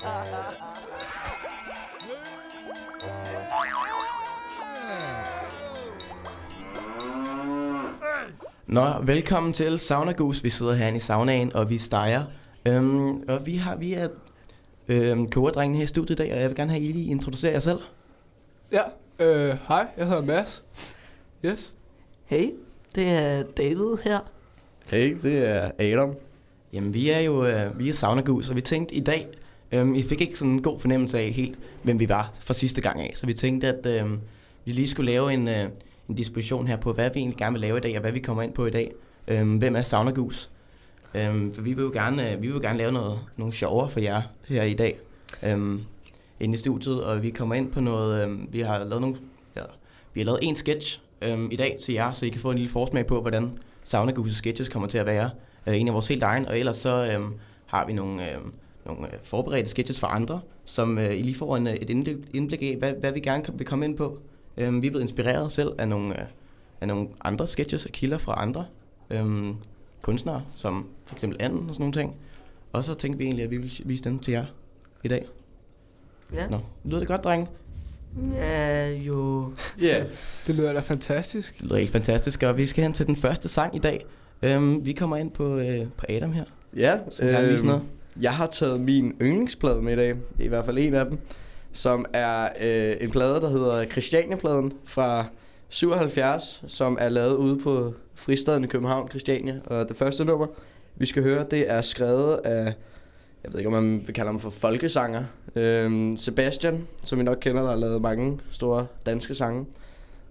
Nå, velkommen til Sauna Gus. Vi sidder herinde i saunaen, og vi steger. Øhm, og vi har vi er øhm, kogerdrengene her i studiet i dag, og jeg vil gerne have, at I lige introducerer jer selv. Ja, øh, hej, jeg hedder Mads. Yes. Hey, det er David her. Hey, det er Adam. Jamen, vi er jo øh, vi er Sauna Gus, og vi tænkte i dag, øhm, I fik ikke sådan en god fornemmelse af helt, hvem vi var fra sidste gang af. Så vi tænkte, at øhm, vi lige skulle lave en, øh, en disposition her på, hvad vi egentlig gerne vil lave i dag, og hvad vi kommer ind på i dag. Øhm, hvem er Sauna Gus? Øhm, for vi vil jo gerne, øh, vi vil jo gerne lave noget, nogle sjovere for jer her i dag. Øhm, inde i studiet, og vi kommer ind på noget, øhm, vi har lavet nogle, ja, vi har lavet en sketch øhm, i dag til jer, så I kan få en lille forsmag på, hvordan Sauna Gus' sketches kommer til at være. Øh, en af vores helt egen, og ellers så øhm, har vi nogle, øhm, nogle øh, forberedte sketches for andre, som øh, I lige får en, øh, et indblik, af, hvad, hvad vi gerne vil komme ind på. Øhm, vi er blevet inspireret selv af nogle, øh, af nogle andre sketches og kilder fra andre øhm, kunstnere, som for eksempel Anden og sådan nogle ting. Og så tænkte vi egentlig, at vi ville vise dem til jer i dag. Ja. Nå, lyder det godt, drenge? Ja, jo. Ja. Yeah. Det lyder da fantastisk. Det lyder helt fantastisk, og vi skal hen til den første sang i dag. Øhm, vi kommer ind på, øh, på Adam her, Ja, som gerne vil vise noget jeg har taget min yndlingsplade med i dag. I hvert fald en af dem. Som er øh, en plade, der hedder Christiania-pladen fra 77, som er lavet ude på fristaden i København, Christiania. Og det første nummer, vi skal høre, det er skrevet af, jeg ved ikke, om man vil kalde ham for folkesanger. øh, Sebastian, som vi nok kender, der har lavet mange store danske sange.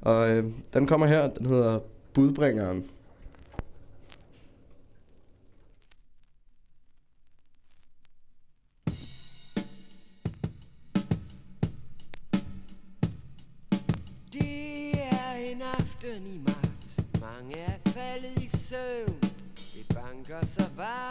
Og øh, den kommer her, den hedder Budbringeren. Banker så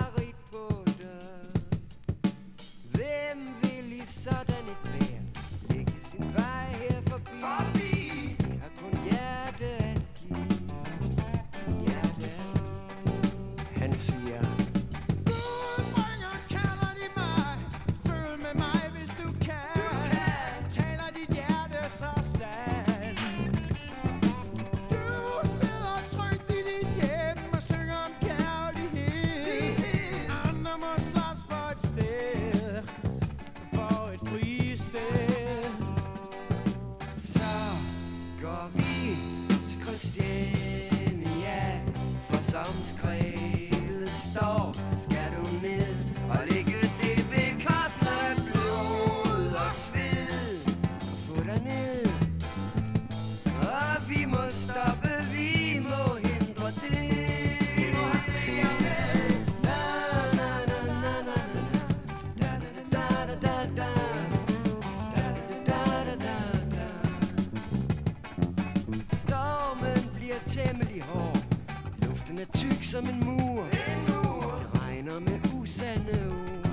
som en mur, som en mur Det regner med usande ord.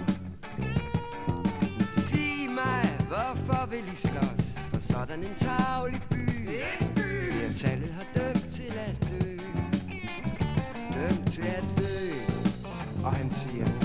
Sig mig, hvorfor vil I slås? For sådan en tavlig by. Flertallet har dømt til at dø. Dømt til at dø. Og han siger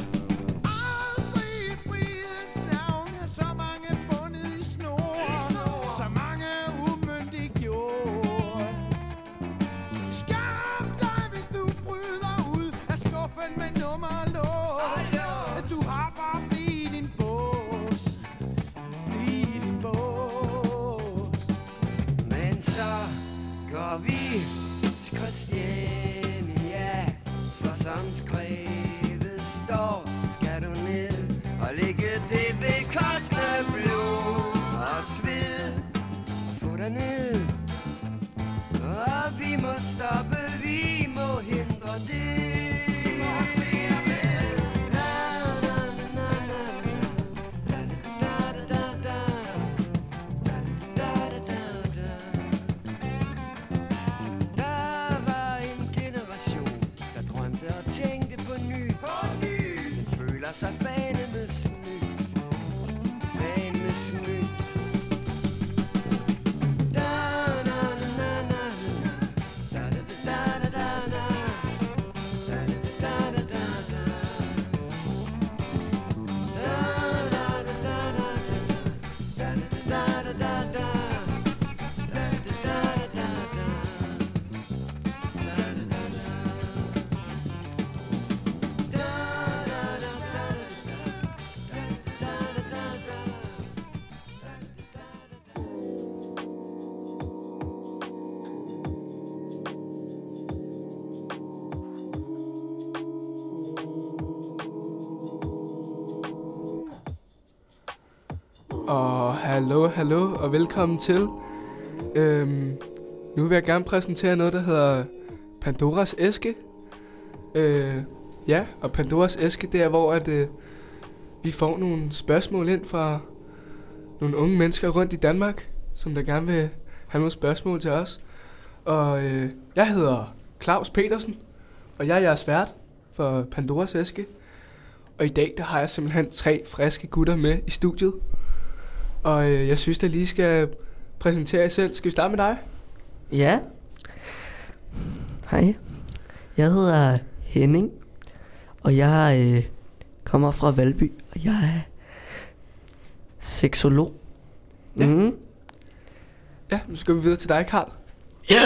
Og hallo, hallo, og velkommen til. Øhm, nu vil jeg gerne præsentere noget, der hedder Pandoras æske. Øh, ja, og Pandoras æske, det er, hvor at, øh, vi får nogle spørgsmål ind fra nogle unge mennesker rundt i Danmark, som der gerne vil have nogle spørgsmål til os. Og øh, jeg hedder Claus Petersen, og jeg er jeres vært for Pandoras æske. Og i dag, der har jeg simpelthen tre friske gutter med i studiet. Og øh, jeg synes, at jeg lige skal præsentere jer selv. Skal vi starte med dig? Ja. Hej. Jeg hedder Henning, og jeg øh, kommer fra Valby, og jeg er seksolog. Ja. Mm. Ja, nu skal vi videre til dig, Karl. Ja,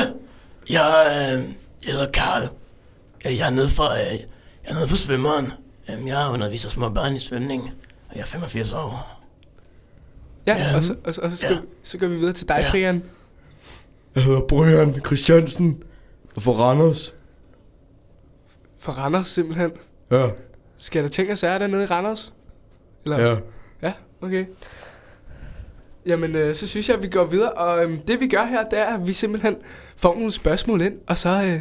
jeg, øh, jeg hedder Karl. Jeg, jeg er nede for, øh, jeg er nede for svømmeren. Øhm, Jeg underviser små børn i svømning, og jeg er 85 år. Ja, Ja. og, så, og, så, og så, skal, Ja. så går vi videre til dig, Ja. Brian. Jeg hedder Brian Christiansen. Og for Randers. Fra Randers, simpelthen. Ja, Skal der tænke sig, er der nede i Randers? Eller? ja. Ja, okay. Jamen, øh, så synes jeg, at vi går videre. Og øh, det vi gør her, det er, at vi simpelthen får nogle spørgsmål ind. Og så, øh,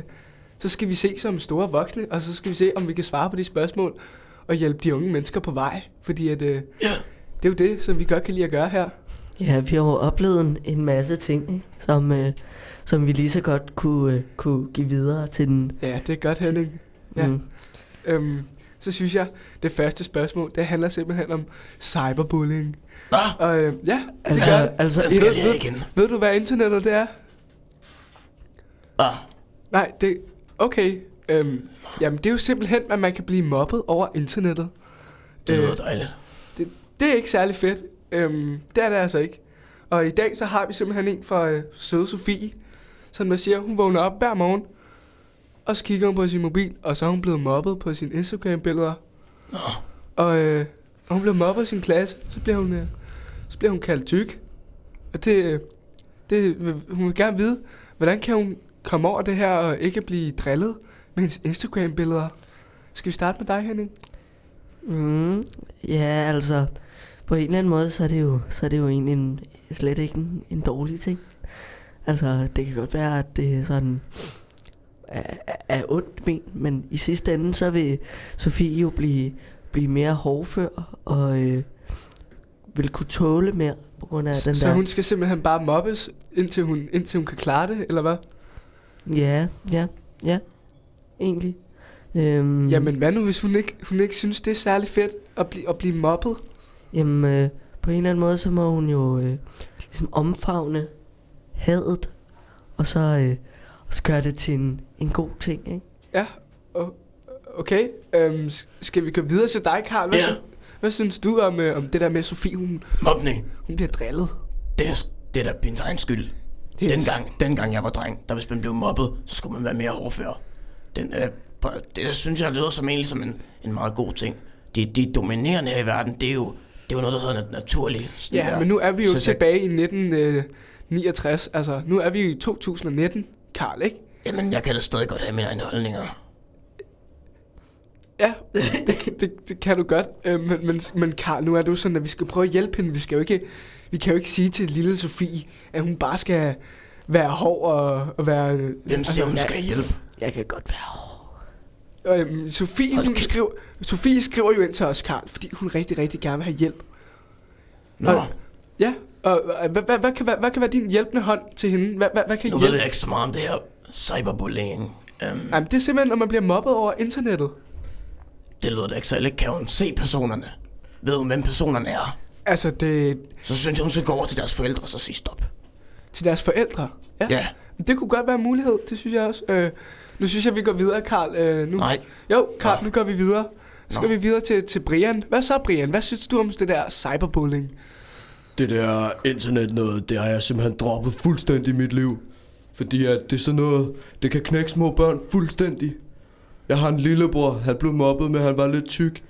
så skal vi se som store voksne, og så skal vi se, om vi kan svare på de spørgsmål. Og hjælpe de unge mennesker på vej. Fordi at, øh, Ja. Det er jo det, som vi godt kan lide at gøre her. Ja, vi har jo oplevet en, en masse ting, ikke? Som, øh, som vi lige så godt kunne, øh, kunne give videre til den. Ja, det er godt, Henning. Ja. Mm. Øhm, så synes jeg, det første spørgsmål, det handler simpelthen om cyberbullying. Nå, Og øh, ja, det Altså, gør det. altså, skal ved- jeg ved- igen. Ved du, hvad internettet det er? Ah, Nej, det... Okay. Øhm, jamen, det er jo simpelthen, at man kan blive mobbet over internettet. det Øh, lyder dejligt. Det er ikke særlig fedt. Øhm, det er det altså ikke. Og i dag så har vi simpelthen en fra øh, søde Sofie, som der siger, hun vågner op hver morgen, og så kigger hun på sin mobil, og så er hun blevet mobbet på sine Instagram-billeder. Nå, Og øh, når hun bliver mobbet i sin klasse, så bliver hun, øh, så bliver hun kaldt tyk. Og det, øh, det, hun vil gerne vide, hvordan kan hun komme over det her og ikke blive drillet med hendes Instagram-billeder. Skal vi starte med dig, Henning? Mm, ja, altså, på en eller anden måde, så er det jo, så er det jo egentlig en, slet ikke en, en dårlig ting. Altså, det kan godt være, at det er sådan er, er- ondt men, men i sidste ende, så vil Sofie jo blive, blive mere hårdfør og øh, vil kunne tåle mere på grund af den så der... hun skal simpelthen bare mobbes, indtil hun, indtil hun kan klare det, eller hvad? Ja, ja, ja, egentlig. Øhm, Jamen, hvad nu, hvis hun ikke, hun ikke synes, det er særlig fedt at blive, at blive mobbet? Jamen, øh, på en eller anden måde, så må hun jo øh, ligesom omfavne hadet, og så, øh, og så gøre det til en, en god ting, ikke? Ja, og, okay. Øhm, skal vi gå videre til dig, Karl? Hvad, Ja. sy- hvad synes du om, øh, om det der med, Sofie, hun, mobning. hun bliver drillet? Det er, det er da min egen skyld. Det er Dengang, dengang jeg var dreng, der hvis man blev mobbet, så skulle man være mere hårdfør. Den, øh, det synes jeg lyder som egentlig som en, en meget god ting. Det, det dominerende her i verden, det er jo, det er jo noget, der hedder nat- naturligt. Ja, der. men nu er vi jo Så- tilbage i 1969. Altså, nu er vi i 2019, Karl, ikke? Jamen, jeg kan da stadig godt have mine egne holdninger. Ja, det, det, det kan du godt. Øh, men, men, men Karl, nu er det jo sådan, at vi skal prøve at hjælpe hende. Vi, skal jo ikke, vi kan jo ikke sige til lille Sofie, at hun bare skal være hård og, og være... Hvem siger, hun skal hjælpe? Jeg kan godt være hård. Øhm, Sofie, hun skriver, Sofie skriver jo ind til os, Karl, fordi hun rigtig, rigtig gerne vil have hjælp. Nå, Og- Ja, og hvad, hvad, hvad, kan, hvad, hvad kan være din hjælpende hånd til hende? Hvad, hvad, hvad kan nu ved hjælpe? jeg ikke så meget om det her cyberbullying. Um, Jamen, det er simpelthen, når man bliver mobbet over internettet. det lyder da ikke særlig. Kan hun se personerne? Ved hun, hvem personerne er? Altså, det Så synes jeg, hun skal gå over til deres forældre og så sige stop. til deres forældre. Ja. Ja, Det kunne godt være en mulighed, det synes jeg også. Øh, nu synes jeg, vi går videre, Karl. Øh, nu, nej. Jo, Karl, Nå. nu går vi videre. Så skal Nå. vi videre til, til Brian. Hvad så, Brian? Hvad synes du om det der cyberbullying? Det der internet noget, det har jeg simpelthen droppet fuldstændig i mit liv. Fordi at det er sådan noget, det kan knække små børn fuldstændig. Jeg har en lillebror, han blev mobbet med, at han var lidt tyk.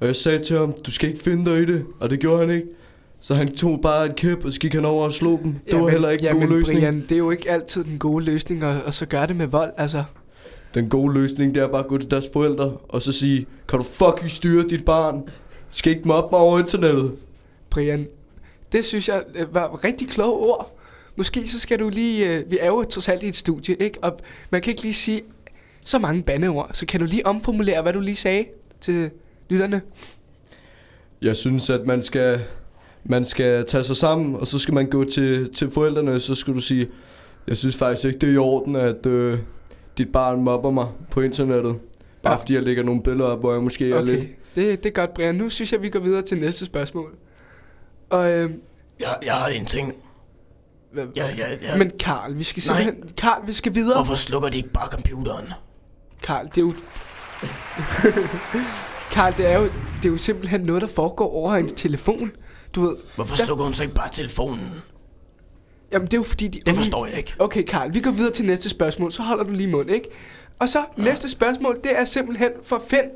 Og jeg sagde til ham, du skal ikke finde dig i det. Og det gjorde han ikke. Så han tog bare en kæp, og så gik han over og slog dem. Det var heller ikke en god løsning. Brian, det er jo ikke altid den gode løsning, og, og så gøre det med vold, altså. Den gode løsning, det er bare at gå til deres forældre, og så sige, kan du fucking styre dit barn? Du skal ikke mobbe mig over internettet. Brian, Det synes jeg øh, var rigtig kloge ord. Måske så skal du lige... Øh, vi er jo trods alt i et studie, ikke? Og man kan ikke lige sige så mange bandeord. Så kan du lige omformulere, hvad du lige sagde til lytterne? Jeg synes, at man skal, man skal tage sig sammen, og så skal man gå til, til forældrene, og så skal du sige, jeg synes faktisk ikke, det er i orden, at øh, dit barn mobber mig på internettet. Bare Ja. fordi jeg lægger nogle billeder op, hvor jeg måske er Okay, lidt... det, det er godt, Brian. Nu synes jeg, vi går videre til næste spørgsmål. Og, øh, Jeg, jeg har en ting. hvad, Ja, ja, ja. Men Karl, vi skal Nej. simpelthen... Karl, vi skal videre. Hvorfor slukker de ikke bare computeren? Karl, det er jo... Karl, det er, jo, det er jo simpelthen noget, der foregår over en telefon. Du ved, Hvorfor Ja. slukker hun så ikke bare telefonen? Jamen det er jo fordi, de Det forstår jeg ikke. Okay, Karl, vi går videre til næste spørgsmål, så holder du lige mund, ikke? Og så ja. næste spørgsmål, det er simpelthen for Finn.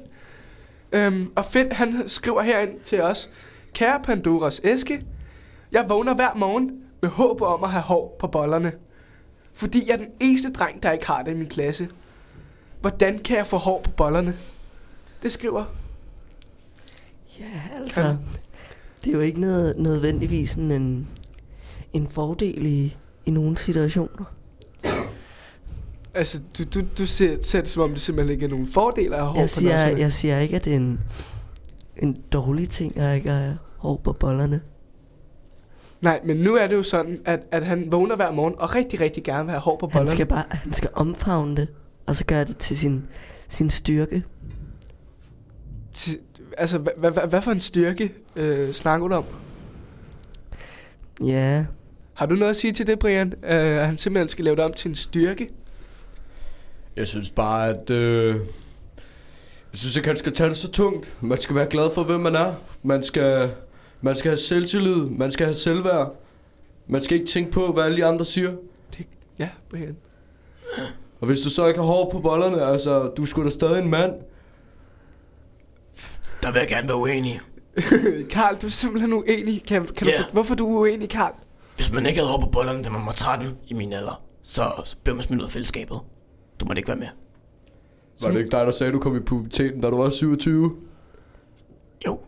Øhm, og Finn, han skriver herind til os. Kære Pandoras æske, jeg vågner hver morgen med håb om at have hår på bollerne. Fordi jeg er den eneste dreng, der ikke har det i min klasse. Hvordan kan jeg få hår på bollerne? Det skriver. Ja, altså, det er jo ikke noget, nødvendigvis en, en fordel i, i nogle situationer. Altså, du, du, du ser, ser det som om, det simpelthen ikke er nogen fordele at have Jeg på siger, nosserne. jeg siger ikke, at det er en, en dårlig ting at ikke have hår på bollerne. Nej, men nu er det jo sådan, at, at han vågner hver morgen og rigtig, rigtig gerne vil have hår på Han bollerne. skal bare han skal omfavne det, og så gøre det til sin, sin styrke. Til, altså, hvad, hvad, hvad, hvad for en styrke øh, snakker du om? Ja, Har du noget at sige til det, Brian? Øh, at han simpelthen skal lave det om til en styrke? Jeg synes bare, at... Øh, jeg synes ikke, han skal tage det så tungt. Man skal være glad for, hvem man er. Man skal, man skal have selvtillid. Man skal have selvværd. Man skal ikke tænke på, hvad alle de andre siger. Ja, Brian. Og hvis du så ikke har hår på bollerne, altså, du skulle da stadig en mand. Der vil jeg gerne være uenig. Karl, du er simpelthen uenig. Kan, kan Ja. du, for- hvorfor er du uenig, Karl? Hvis man ikke havde på bollerne, da man var 13 i min alder, så, blev man smidt ud af fællesskabet. Du måtte ikke være med. Var det ikke dig, der sagde, at du kom i puberteten, da du var 27? Jo,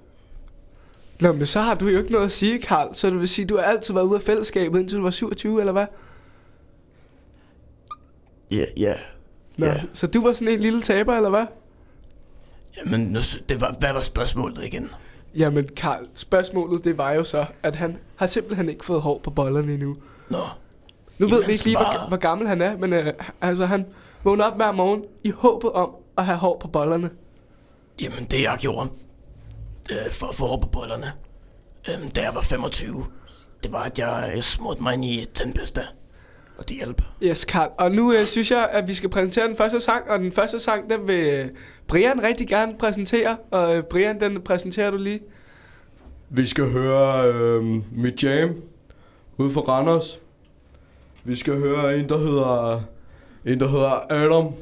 Nå, men så har du jo ikke noget at sige, Karl. Så det vil sige, at du har altid været ude af fællesskabet, indtil du var 27, eller hvad? ja, ja. Nå, Ja. Så du var sådan en lille taber, eller hvad? Jamen, nu, det var, hvad var spørgsmålet igen? Jamen, Karl, spørgsmålet det var jo så, at han har simpelthen ikke fået hår på bollerne endnu. Nå, Nu ved vi ikke lige, hvor, hvor gammel han er, men øh, altså, han vågner op hver morgen i håbet om at have hår på bollerne. jamen det jeg gjorde øh, for at få hår på bollerne, øh, da jeg var 25, det var, at jeg øh, smurte mig ind i tandpasta. Og det hjalp. Yes, Karl. Og nu øh, synes jeg, at vi skal præsentere den første sang, og den første sang, den vil øh, Brian rigtig gerne præsentere. Og øh, Brian, den præsenterer du lige. Vi skal høre øh, mit jam ude fra Randers. Vi skal høre en, der hedder, en, der hedder Adam.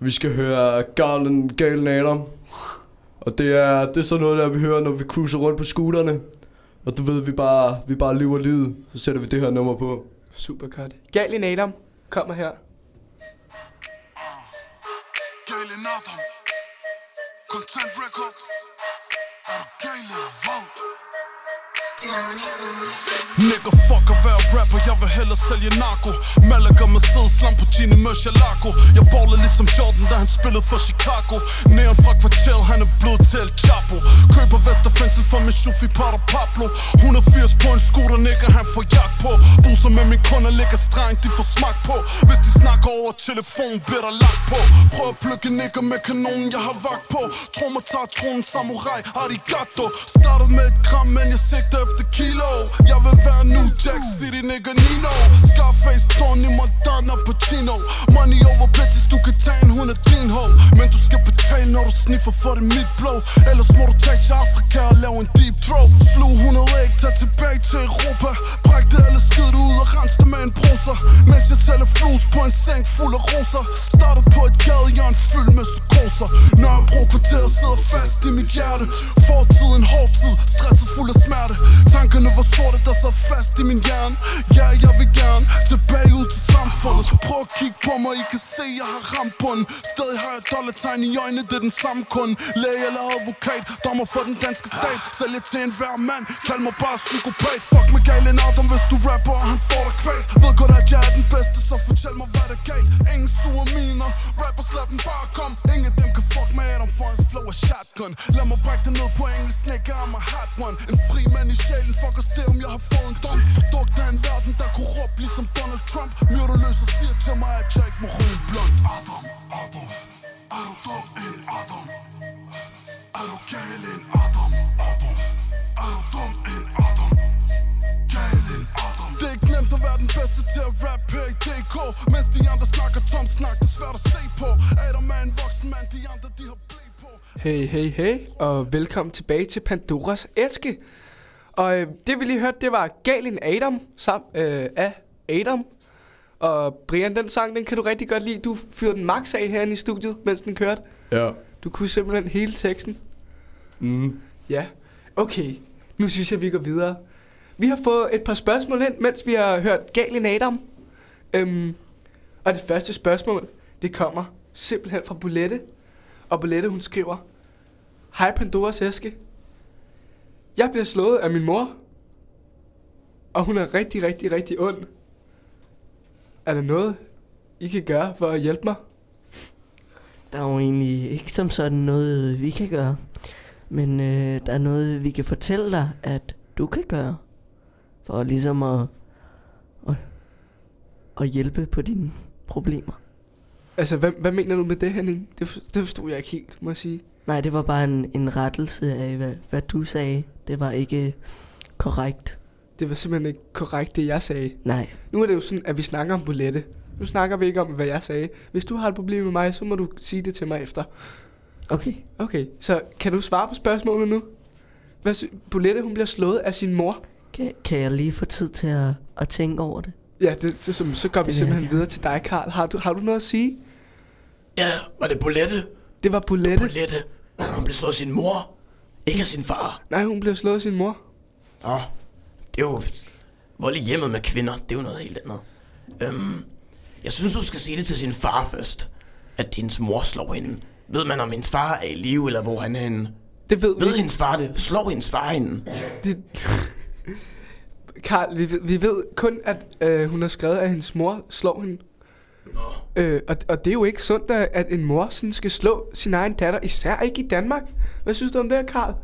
Vi skal høre Galen, Galen Adam. Og det er, det er sådan noget, der vi hører, når vi cruiser rundt på scooterne. Og du ved, vi bare, vi bare lever livet. Så sætter vi det her nummer på. Super cut. Galen Adam kommer her. Galen Adam Content Records Er du gale eller hvad? Nigga fuck at være rapper, jeg vil hellere sælge narko Malaga med sæd, slam på Gini Murcielago. Jeg baller ligesom Jordan, da han spillede for Chicago. Neon fra kvartel, han er blevet til El Chapo Køber Vesterfængsel for min Shufi Pater Pablo. 180 på en scooter, nigga, han får jagt på Buser med min kunder, ligger strengt, de får smag på Hvis de snakker over telefon, bliver der lagt på Prøv at plukke nigga med kanonen, jeg har vagt på Tror mig tager tronen, samurai, arigato. Startet med et gram, men jeg sigter efter kilo. Jeg vil være New Jack City, nigga Nino. Scarface, Tony Montana, Pacino. Money over bitches, du kan tage en hun er din ho. Men du skal betale, når du sniffer for det mit blow. Ellers må du tage til Afrika og lave en deep throw. Slug 100 æg, tag tilbage til Europa. Bræk det alle skidt ud og rens det med en bruser. Mens jeg tæller flus på en seng fuld af roser. Startet på et gadehjørn fyldt med psykoser. Nørrebro kvarteret sidder fast i mit hjerte. Fortiden hård tid, stresset fuld af smerte. Tankerne var sorte, der sad fast i min hjerne. Ja, jeg vil gerne tilbage ud til samfundet. Prøv at kigge på mig, I kan se, jeg har ramt på den Stadig har jeg dollartegn i øjnene, det er den samme kunde Læge eller advokat, dommer for den danske stat. Sælger til enhver mand, kald mig bare psykopat. Fuck med galen Adam, hvis du rapper, og han får dig kvalt. Ved godt, at jeg er den bedste, så fortæl mig, hvad der galt. Ingen sure miner, rappers lad dem bare kom Ingen af dem kan fuck med Adam, for hans flow er shotgun. Lad mig brække det ned på engelsk, nigga, I'm a hot one. En fri mand i sjælen, fuck os det, om jeg har fået en dom Produkt af en verden, der er korrupt, ligesom Donald Trump Myrderløs og siger til mig, at jeg ikke må ryge blond Adam, Adam, er du dum en Adam? Er du gal en Adam, Adam? Er du dum en Adam? Gal en Adam Det er ikke nemt at være den bedste til at rap her i DK Mens de andre snakker tom snak, det er svært at se på Adam er en voksen mand, de andre de har Hey, hey, hey, og velkommen tilbage til Pandoras æske. Og øh, det vi lige hørte, det var Galen Adam, sammen øh, af Adam. Og Brian, den sang, den kan du rigtig godt lide. Du fyrede den max af herinde i studiet, mens den kørte. Ja. Du kunne simpelthen hele teksten. Mm. Ja, okay. Nu synes jeg, vi går videre. Vi har fået et par spørgsmål ind, mens vi har hørt Galen Adam. Øhm, og det første spørgsmål, det kommer simpelthen fra Bolette. Og Bolette, hun skriver, Hej Pandoras æske. Jeg bliver slået af min mor. Og hun er rigtig, rigtig, rigtig ond. Er der noget, I kan gøre for at hjælpe mig? Der er jo egentlig ikke som sådan noget, vi kan gøre. Men øh, der er noget, vi kan fortælle dig, at du kan gøre. For ligesom at, at, at hjælpe på dine problemer. Altså, hvad, hvad mener du med det, Henning? Det, det forstod jeg ikke helt, må jeg sige. Nej, det var bare en, en rettelse af, hvad, hvad du sagde. Det var ikke korrekt. Det var simpelthen ikke korrekt, det jeg sagde. Nej, Nu er det jo sådan, at vi snakker om bolette. Nu snakker vi ikke om, hvad jeg sagde. Hvis du har et problem med mig, så må du sige det til mig efter. okay. Okay, så kan du svare på spørgsmålet nu? Hvad sy- Bolette, hun bliver slået af sin mor. Kan, kan jeg lige få tid til at, at tænke over det? Ja, det, så, så, så går vi vil simpelthen jeg videre til dig, Karl. Har du, har du noget at sige? Ja, var det Bolette? Det var Bolette. Bolette. Hun blev slået af sin mor. Ikke af sin far. Nej, hun blev slået af sin mor. Nå, det er jo... Vold i hjemmet med kvinder, det er jo noget helt andet. Øhm, jeg synes, du skal sige det til sin far først. At hendes mor slår hende. Ved man, om hendes far er i live, eller hvor han er henne? Det ved vi Ved ikke. hendes far det? Slår hendes far hende? Det... Karl, vi, ved- vi ved kun, at øh, hun har skrevet, at hendes mor slår hende. Øh, og, og det er jo ikke sundt, at, en mor sådan skal slå sin egen datter, især ikke i Danmark. Hvad synes du om det, Karl?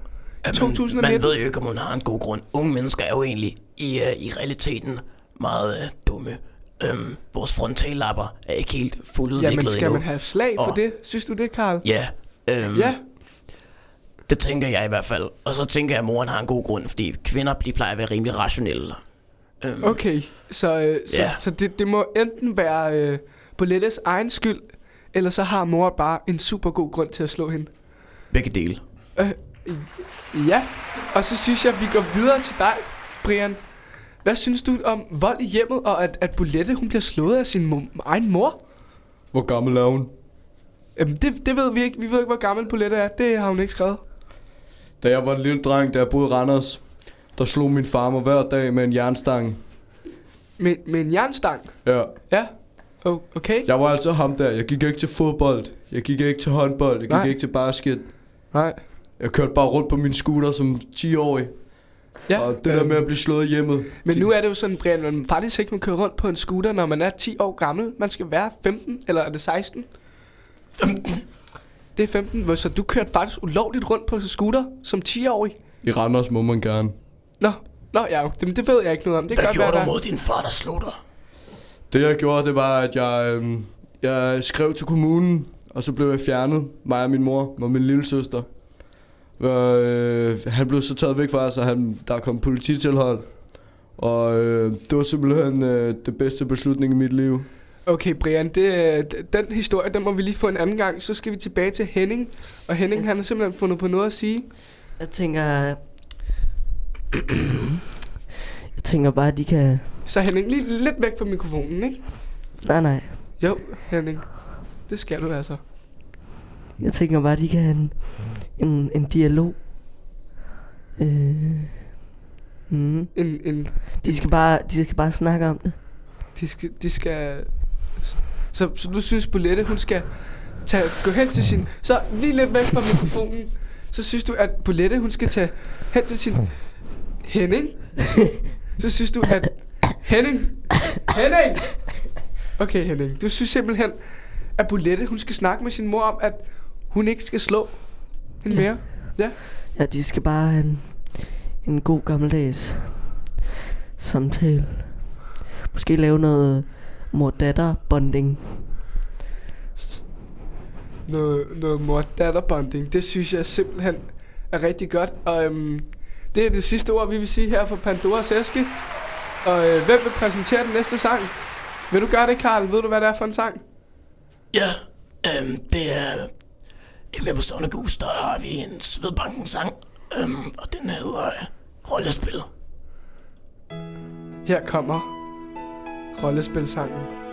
Jamen, 2019. Man ved jo ikke, om hun har en god grund. Unge mennesker er jo egentlig i, uh, i realiteten meget uh, dumme. Øhm, vores frontallapper er ikke helt fuldudviklet Jamen, skal endnu. man have slag for Og- det? Synes du det, Karl? Ja, øhm, Ja. det tænker jeg i hvert fald. Og så tænker jeg, at moren har en god grund, fordi kvinder de plejer at være rimelig rationelle. Øhm, Okay, så, øh, så, Ja. så det, det må enten være øh, Bolettes egen skyld, eller så har mor bare en super god grund til at slå hende. Begge dele. Ja, og så synes jeg, at vi går videre til dig, Brian. Hvad synes du om vold i hjemmet, og at, at Bolette hun bliver slået af sin mo- egen mor? Hvor gammel er hun? Jamen, det, det ved vi ikke. Vi ved ikke, hvor gammel Bolette er. Det har hun ikke skrevet. Da jeg var en lille dreng, da jeg boede i Randers, der slog min far mig hver dag med en jernstang. Med, med en jernstang. Ja. Ja. Oh, okay. Jeg var altså ham der. Jeg gik ikke til fodbold. Jeg gik ikke til håndbold. Jeg gik Nej. ikke til basket. Nej. Jeg kørte bare rundt på min scooter som 10-årig. Ja, og det der øhm, med at blive slået hjemme. Men nu er det jo sådan, Brian, man faktisk ikke må køre rundt på en scooter, når man er 10 år gammel. Man skal være 15, eller er det 16? 15. Det er 15, hvor- så du kørte faktisk ulovligt rundt på en scooter som 10-årig. I Randers må man gerne. Nå, Nå ja, det, det ved jeg ikke noget om. Det kan Hvad være, gjorde der... du mod din far, der slog dig? Det jeg gjorde, det var, at jeg, øhm, jeg skrev til kommunen, og så blev jeg fjernet. Mig og min mor og min lille søster. Og, øh, han blev så taget væk fra os, og han, der kom polititilhold. Og øh, det var simpelthen øh, det bedste beslutning i mit liv. Okay, Brian, det, den historie, den må vi lige få en anden gang. Så skal vi tilbage til Henning. Og Henning, han har simpelthen fundet på noget at sige. Jeg tænker... jeg tænker bare, at de kan... Så Henning, lige lidt væk fra mikrofonen, ikke? Nej, nej. Jo, Henning. Det skal du altså. Jeg tænker bare, de kan have en, en, en dialog. Øh, mm. En, en, De skal bare, de skal bare snakke om det. de, skal, de skal... Så, så du synes, Bolette, hun skal tage, gå hen til sin... Så lige lidt væk fra mikrofonen. Så synes du, at Bolette, hun skal tage hen til sin... Henning? Så synes du, at... Henning! Henning! Okay, Henning. Du synes simpelthen, at Bolette, hun skal snakke med sin mor om, at hun ikke skal slå hende mere. Ja. Ja, de skal bare have en, en god gammeldags samtale. Måske lave noget mor-datter-bonding. noget, noget mor-datter-bonding. Det synes jeg simpelthen er rigtig godt. Og øhm, det er det sidste ord, vi vil sige her fra Pandoras æske. Og øh, hvem vil præsentere den næste sang? Vil du gøre det, Karl? Ved du, hvad det er for en sang? Ja, øhm, det er... Med på Stående Gus, der har vi en Svedbanken sang, øhm, og den hedder øh, Rollespil. Her kommer rollespilsangen.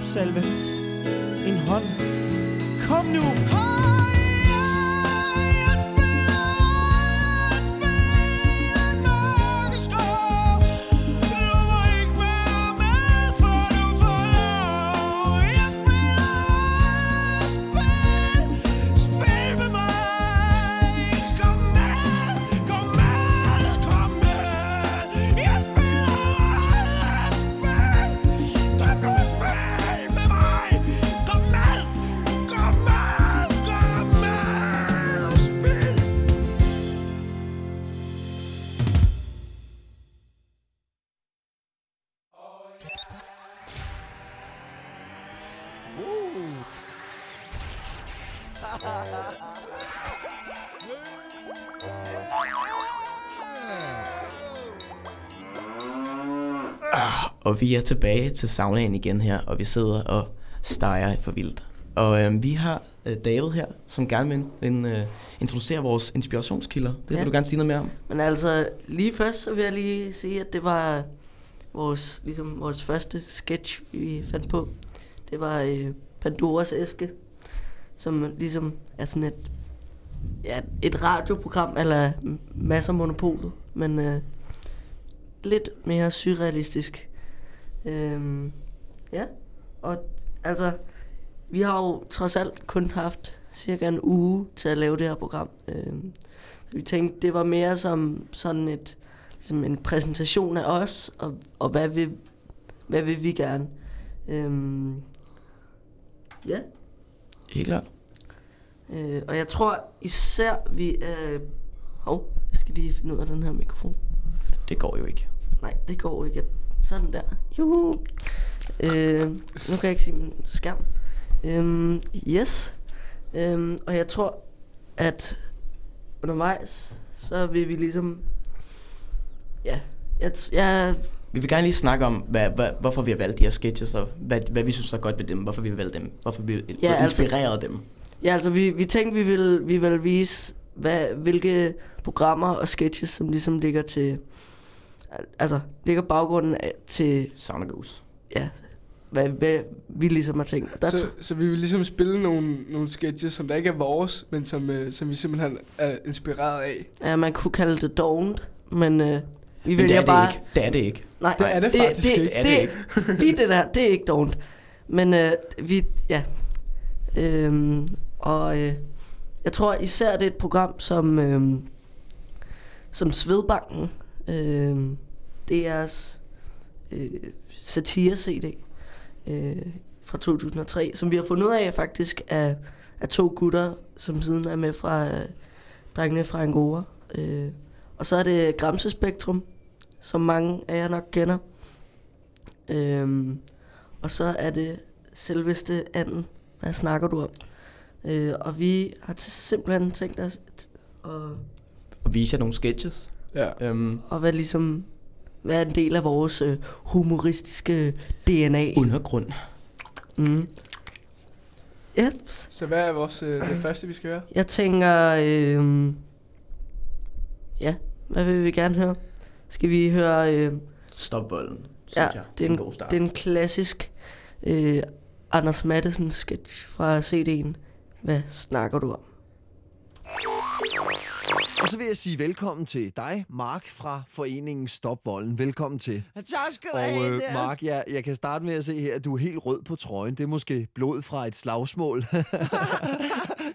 Klapsalve, en hånd. Og vi er tilbage til saunaen igen her, og vi sidder og steger for vildt. Og øh, vi har øh, David her, som gerne vil, vil øh, introducere vores inspirationskilder. Det vil Ja. du gerne sige noget mere om. Men altså, lige først så vil jeg lige sige, at det var vores, ligesom vores første sketch, vi fandt på. Det var øh, Pandoras æske, som ligesom er sådan et, ja, et radioprogram, eller masser monopolet, men øh, lidt mere surrealistisk. Øhm, ja, og altså, vi har jo trods alt kun haft cirka en uge til at lave det her program. Øhm, så vi tænkte, det var mere som sådan et, ligesom en præsentation af os, og, og hvad, vil, hvad vil vi gerne. Øhm, ja, Helt klart. øh, og jeg tror især, vi er... Hov, jeg skal lige finde ud af den her mikrofon. Det går jo ikke. Nej, det går ikke. Sådan der. Juhu. Øh, nu kan jeg ikke se min skærm. Øhm, yes. Øhm, og jeg tror, at undervejs, så vil vi ligesom... Ja, jeg, jeg, Vi vil gerne lige snakke om, hvad, hvad, hvorfor vi har valgt de her sketches, og hvad, hvad vi synes er godt ved dem, hvorfor vi har valgt dem, hvorfor vi Ja, altså- inspireret altså, dem. ja, altså vi, vi tænkte, vi vil, vi vil vise, hvad, hvilke programmer og sketches, som ligesom ligger til... al- Altså, ligger baggrunden af, til, Sound Goose. ja, hvad, hvad vi ligesom har tænkt. Der Så, så, vi vil ligesom spille nogle, nogle sketches, som der ikke er vores, men som, øh, som vi simpelthen er inspireret af. ja, man kunne kalde det dovent, men øh, vi Men det vælger er bare... det ikke. Det er det ikke. Nej, Det er det faktisk det, ikke. Det er det ikke. Lige det der, det er ikke dovent. Men øh, vi, ja. Øhm, og øh, jeg tror især, det er et program som, øh, som Svedbanken. Øhm, øh, DR's øh, satire-CD øh, fra 2003, som vi har fundet ud af faktisk af, af to gutter, som siden er med fra øh, Drengene fra Angora. Øh, og så er det Gramse Spektrum, som mange af jer nok kender. Øh, og så er det selveste anden. Hvad snakker du om? Øh, og vi har simpelthen tænkt os at, Og vise jer nogle sketches. Ja. Øhm, at være ligesom være en del af vores øh, humoristiske DNA. undergrund. Mm. Yep. Så hvad er vores, øh, det første, vi skal høre? Jeg tænker, øh, ja, hvad vil vi gerne høre? Skal vi høre, øh, Stop volden, synes Ja, jeg. det er en, god start. det er en klassisk øh, Anders Mattesen sketch fra CD'en. Hvad snakker du om? Og så vil jeg sige velkommen til dig, Mark fra foreningen Stop Volden. Velkommen til. Tak skal du Og have, øh. Mark, jeg, jeg kan starte med at se her, at du er helt rød på trøjen. Det er måske blod fra et slagsmål.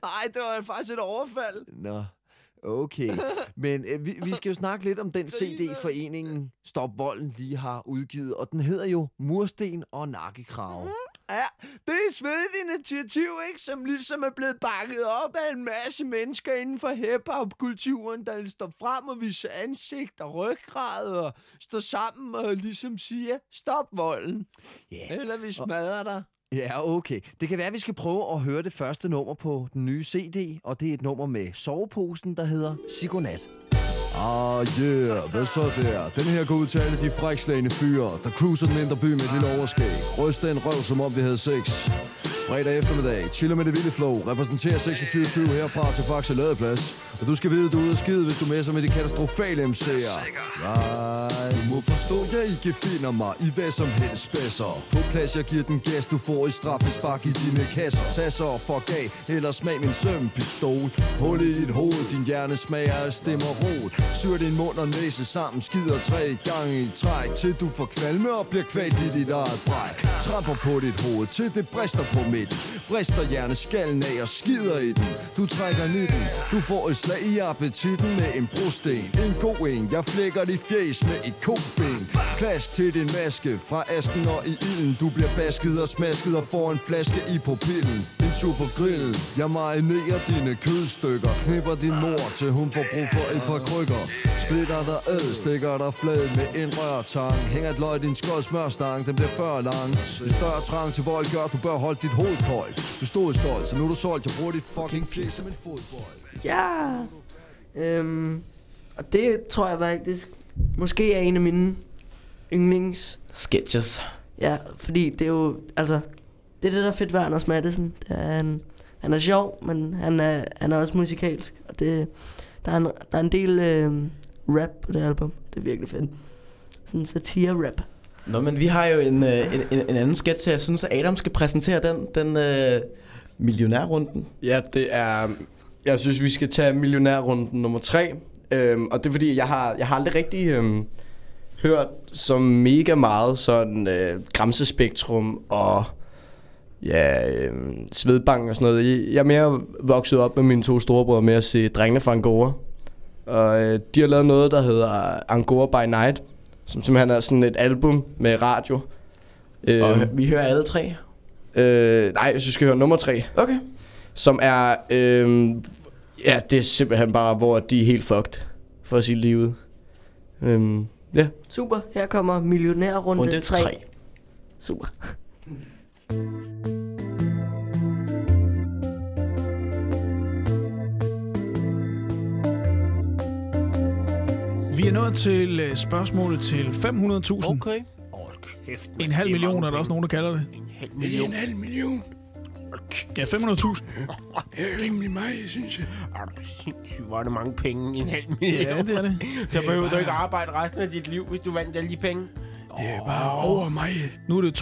Nej, det var faktisk et overfald. Nå, okay. Men øh, vi, vi skal jo snakke lidt om den CD, foreningen Stop Volden lige har udgivet. Og den hedder jo Mursten og Nakkekrave. Ja, det er et svedigt initiativ, ikke? Som ligesom er blevet bakket op af en masse mennesker inden for hip-hop-kulturen, der står frem og viser ansigt og ryggrad og står sammen og ligesom siger, stop volden. Ja. Eller vi smadrer dig. Ja, okay. Det kan være, at vi skal prøve at høre det første nummer på den nye CD, og det er et nummer med soveposen, der hedder Sigonat. Ah yeah, hvad så der? Den her går ud til alle de frækslagende fyre, der cruiser den indre by med et lille overskæg. Ryster en røv, som om vi havde sex. Fredag eftermiddag, chiller med det vilde flow, repræsenterer 26 herfra til Faxe Ladeplads. Og du skal vide, du er ude af skide, hvis du messer med de katastrofale MC'er. Nej, du må forstå, jeg ikke finder mig i hvad som helst spæsser. På plads, jeg giver den gas, du får i straffespark i dine kasser. Tag så og fuck af, eller smag min sømpistol. Hul i dit hoved, din hjerne smager af stemmer rod. Syr din mund og næse sammen, skider tre gange i træk, til du får kvalme og bliver kvalt i dit eget bræk. Tramper på dit hoved, til det brister på midten. Brister hjerneskallen af og skider i den. Du trækker nitten, du får et slag i appetitten med en brosten. En god en, jeg flækker dit fjes med et koben. Klask til din maske, fra asken og i ilden. Du bliver basket og smasket og får en flaske i pupillen. En tur på grillen, jeg marinerer dine kødstykker. Knipper din mor, til hun får brug for et par krykker. Splitter dig ad, stikker dig flad med en rørtang. Hænger et løg i din skold smørstang, den bliver før lang. En større trang til vold gør, du bør holde dit hoved koldt. Du stod stolt, så nu er du solgt. Jeg bruger dit fucking fjes som en fodbold. Ja. Øhm, og det tror jeg faktisk måske er en af mine yndlings. Sketches. Ja, fordi det er jo, altså, det er det, der er fedt ved Anders Madsen. Det er, han, han er sjov, men han er, han er også musikalsk. Og det, der, er en, der er en del øh, rap på det album. Det er virkelig fedt. Sådan en satire-rap. Nå, men vi har jo en, øh, en, en, en anden sketch her. Jeg synes, at Adam skal præsentere den, den øh, millionærrunden. Ja, det er... Jeg synes, vi skal tage millionærrunden nummer tre. Øhm, og det er fordi, jeg har, jeg har aldrig rigtig øhm, hørt så mega meget sådan øh, Gramsespektrum og ja, øhm, Svedbank og sådan noget. Jeg er mere vokset op med mine to storebrødre med at se Drengene fra Angora. Og øh, de har lavet noget, der hedder Angora by Night, som simpelthen er sådan et album med radio. Og Øhm, vi hører alle tre. Øh, nej, jeg synes, vi skal høre nummer tre. Okay. Som er... Øh, ja, det er simpelthen bare, hvor de er helt fucked. For at sige livet. Øhm, ja. Super, her kommer millionærrunde Runde 3. 3. Super. Vi er nået til øh, spørgsmålet til 500.000. Okay. Hold kæft, En halv million er der også nogen, der kalder det. En halv million. halv million. Ja, 500.000. Det er rimelig meget, synes jeg. Er du sindssygt, hvor er det mange penge? En halv million. Ja, det er det. Så behøver du ikke arbejde resten af dit liv, hvis du vandt alle de penge. Det er bare over mig. Nu er det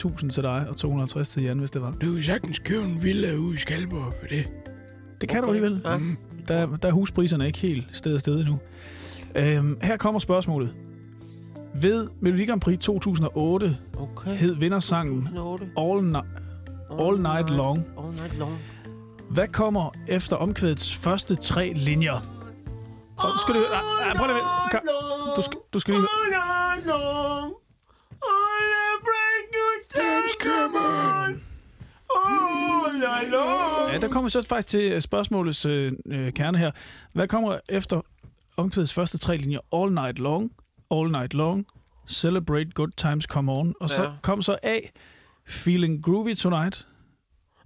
250.000 til dig, og 250 til Jan, hvis det var. Du kan sagtens købe en villa ude i Skalborg for det. Det kan du alligevel. Ja. Der, der er huspriserne ikke helt sted og sted endnu. Øhm, her kommer spørgsmålet. Ved Melodi Grand Prix 2008 Okay. hed vindersangen 2008. All, Ni- All Night Long. All night long. Hvad kommer efter omkvædets første tre linjer? Og du skal lige... Nej, prøv lige... Du skal, du skal lige... All night long. Night long. Ja, der kommer så faktisk til øh, spørgsmålets øh, øh, kerne her. Hvad kommer efter omkvædets første tre linjer? All night long, all night long, celebrate good times come on. Og så Ja. kom så A, feeling groovy tonight.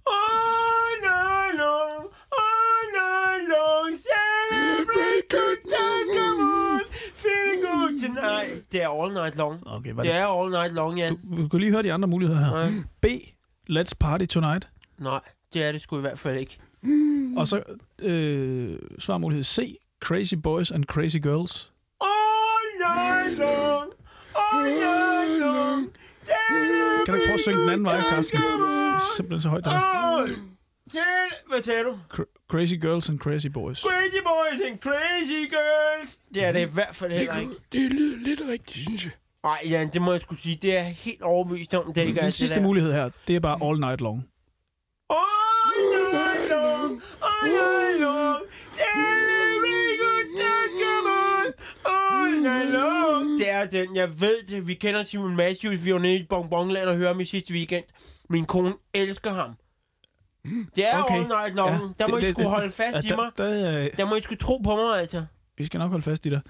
All night long. All night long. Celebrate good times come on. Feeling good tonight. Det er all night long. Okay, Det er det? er all night long, ja. Du, du kan lige høre de andre muligheder her. Nej. B, let's party tonight. Nej, det er det sgu i hvert fald ikke. Og så øh, svarmulighed C, crazy boys and crazy girls. All night long. All night long. Kan du ikke prøve at synge den anden vej, Carsten? Simpelthen så højt der. Hvad sagde du? Cra- crazy girls and crazy boys. Crazy boys and crazy girls. Det er det i hvert fald heller ikke. Det lyder lidt rigtigt, synes jeg. Nej, Jan, det må jeg skulle sige. Det er helt overbevist om, det ikke er Den sidste mulighed her, det er bare all night long. Den, jeg ved det. Vi kender Simon Matthews. Vi var nede i Bonbonland og hørte ham i sidste weekend. Min kone elsker ham. Det er Okay. all night long. Ja, der må det- I det- sgu holde fast Ja, i mig. der, der, øh, Der må I sgu tro på mig, altså. vi skal nok holde fast i dig.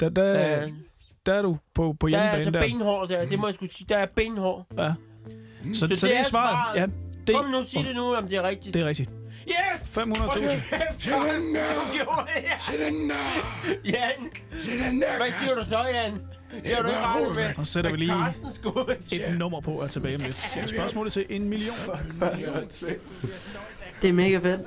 Der, der, Øh, der er du på, på der er hjemmebane altså der. benhår der. Det må jeg sgu sige. Der er benhår. Ja. Så, så, det det er er svaret. Ja, det, Kom nu, sig det nu, om det er rigtigt. det er rigtigt. Yes! 500.000. Sådan der. Du gjorde det her. Sådan der. Jan, Sådan der. hvad siger du så, Jan? Det har du ikke med. Og så sætter vi lige et nummer på at tilbage om lidt. Så spørgsmålet til en million. Det er mega fedt.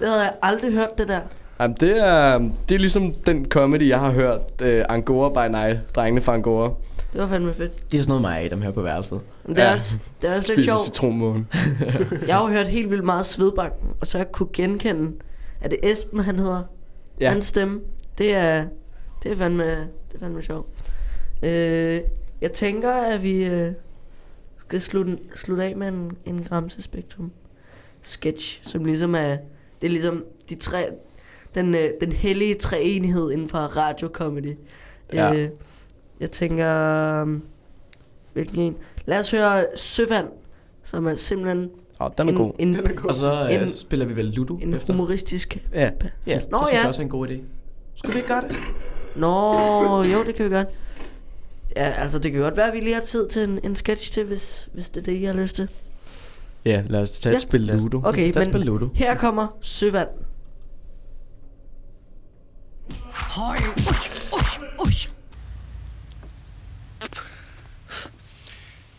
Det havde jeg aldrig hørt, det der. Jamen, det er, det er ligesom den comedy, jeg har hørt. Uh, Angora by Night. Drengene fra Angora. Det var fandme fedt. Det er sådan noget mig, Adam her på værelset. Men det er, Ja. også, det er også lidt sjovt. citronmåne. Jeg har jo hørt helt vildt meget Svedbank, og så jeg kunne genkende, at det er Esben, han hedder. Ja. Hans stemme. Det er, det er fandme, det er fandme sjovt. Øh, jeg tænker, at vi øh, skal slutte, slutte af med en, en Gramse Spektrum sketch, som ligesom er, det er ligesom de tre, den, øh, den hellige treenighed inden for radiokomedy. Ja. Øh, jeg tænker, øh, hvilken en? Lad os høre Søvand, som er simpelthen Åh, den er en, god. en, Og så øh, En- spiller vi vel Ludo en efter. humoristisk Ja. Ja, Nå, det synes ja. jeg også er en god idé. Skulle vi ikke gøre det? Nå, jo, det kan vi godt. Ja, altså det kan godt være, at vi lige har tid til en, en sketch til, hvis, hvis det er det, I har lyst til. Ja, lad os tage Ja. et spil Ludo. Okay, Lad os spille men Ludo. her kommer Søvand. Høj, ush, ush, ush.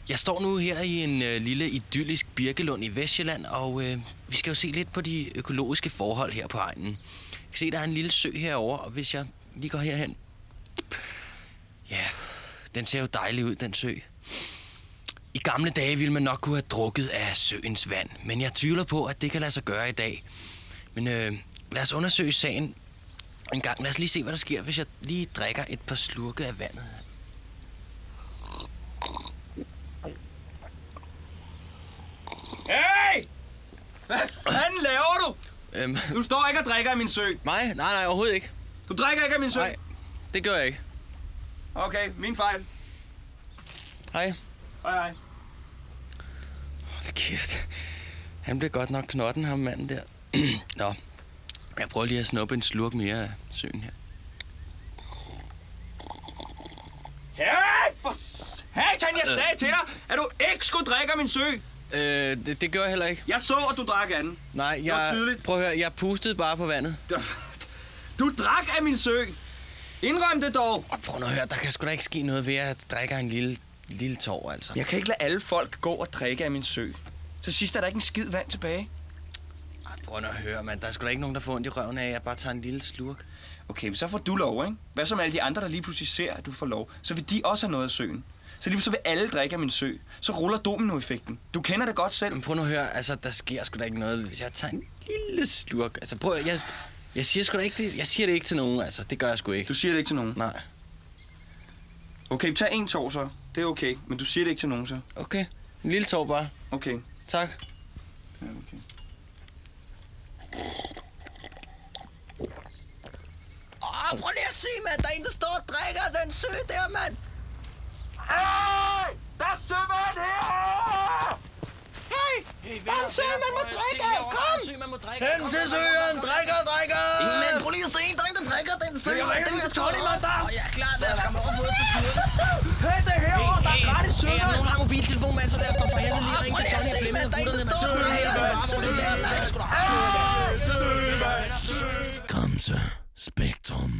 Jeg står nu her i en øh, lille idyllisk birkelund i Vestjylland, og øh, vi skal jo se lidt på de økologiske forhold her på egnen. Jeg kan se, der er en lille sø herover, og hvis jeg lige går herhen... Den ser jo dejlig ud, den sø. I gamle dage ville man nok kunne have drukket af søens vand, men jeg tvivler på, at det kan lade sig gøre i dag. Men øh, lad os undersøge sagen en gang. Lad os lige se, hvad der sker, hvis jeg lige drikker et par slurke af vandet. Hey! Hvad fanden laver du? Øhm, Du står ikke og drikker af min sø. mig? Nej, nej, overhovedet ikke. Du drikker ikke af min sø? Nej, det gør jeg ikke. Okay, min fejl. Hej. Hej, hej. Hold kæft. Han blev godt nok knotten, ham manden der. Nå, jeg prøver lige at snuppe en slurk mere af søen her. Hey, for satan, jeg sagde til dig, at du ikke skulle drikke af min sø. Øh, det, det gør jeg heller ikke. Jeg så, at du drak af den. Nej, Det var jeg... tydeligt. Prøv at høre, jeg pustede bare på vandet. Du drak af min sø. Indrøm det dog. Og prøv nu at høre, der kan sgu da ikke ske noget ved, at jeg drikker en lille, lille tår, altså. Jeg kan ikke lade alle folk gå og drikke af min sø. Så sidst er der ikke en skid vand tilbage. Ej, prøv nu at høre, mand. Der er sgu da ikke nogen, der får ondt i røven af, at jeg bare tager en lille slurk. Okay, men så får du lov, ikke? Hvad med alle de andre, der lige pludselig ser, at du får lov? Så vil de også have noget af søen. Så lige så vil alle drikke af min sø. Så ruller dominoeffekten. Du kender det godt selv. Men prøv nu at høre, altså, der sker sgu da ikke noget, hvis jeg tager en lille slurk. Altså, prøv jeg, jeg siger sgu da ikke det. Jeg siger det ikke til nogen, altså. Det gør jeg sgu ikke. Du siger det ikke til nogen? Nej. Okay, tag en tår så. Det er okay. Men du siger det ikke til nogen så. Okay. En lille tår bare. Okay. Tak. Ja, okay. Åh, prøv lige at se, mand. Der er en, der står og drikker den sø der, mand. Hey! Der er søvand her! Hey! Der er en sø, man må drikke! Kom! Hen til søen, drikker, drikker! Men prøv lige at se, der er en, der drikker den sø. Det er lige med dig. Åh, Ja, klar, lad os komme over på Hey, det er herovre! Der er gratis søvand! Hey, der nogen, der har mobiltelefon med, så lad os da for helvede lige ringe til Johnny og Flemming og gutterne, mand. Er det helt Gramse Spektrum.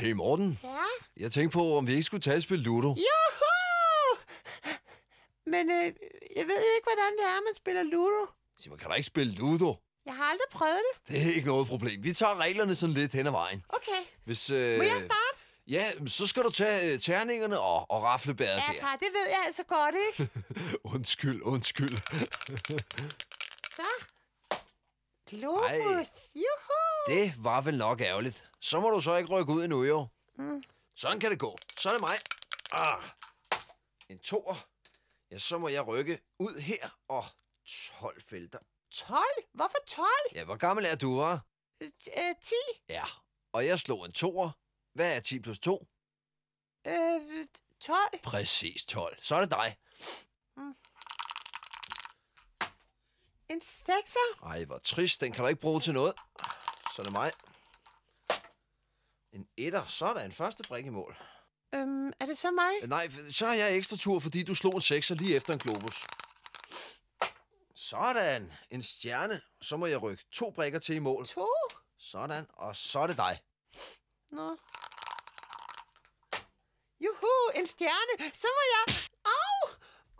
Hey Morten. Ja? Jeg tænkte på, om vi ikke skulle tage et spil Ludo. Juhu! Men øh, jeg ved jo ikke, hvordan det er, man spiller Ludo. Sig mig, kan der ikke spille Ludo? Jeg har aldrig prøvet det. Det er ikke noget problem. Vi tager reglerne sådan lidt hen ad vejen. Okay. Hvis, øh, Må jeg starte? Ja, så skal du tage øh, terningerne og, og raflebæret Ja, der. far, det ved jeg altså godt, ikke? undskyld, undskyld. Så. Globus. Juhu! det var vel nok ærgerligt. Så må du så ikke rykke ud endnu, jo. Mm. Sådan kan det gå. Så er det mig. Ah. En toer. Ja, så må jeg rykke ud her og 12 felter. 12? Hvorfor 12? Ja, hvor gammel er du, var? Øh, 10? Ja, og jeg slog en toer. Hvad er 10 plus 2? Øh, 12? Præcis 12. Så er det dig. En 6'er? Ej, hvor trist. Den kan du ikke bruge til noget. Så er det mig. En etter. Så er der en første brik i mål. Øhm, er det så mig? Øh, Nej, så har jeg ekstra tur, fordi du slog en sekser lige efter en globus. Sådan. En stjerne. Så må jeg rykke to brikker til i mål. To? Sådan. Og så er det dig. Nå. Juhu, en stjerne. Så må jeg... Au!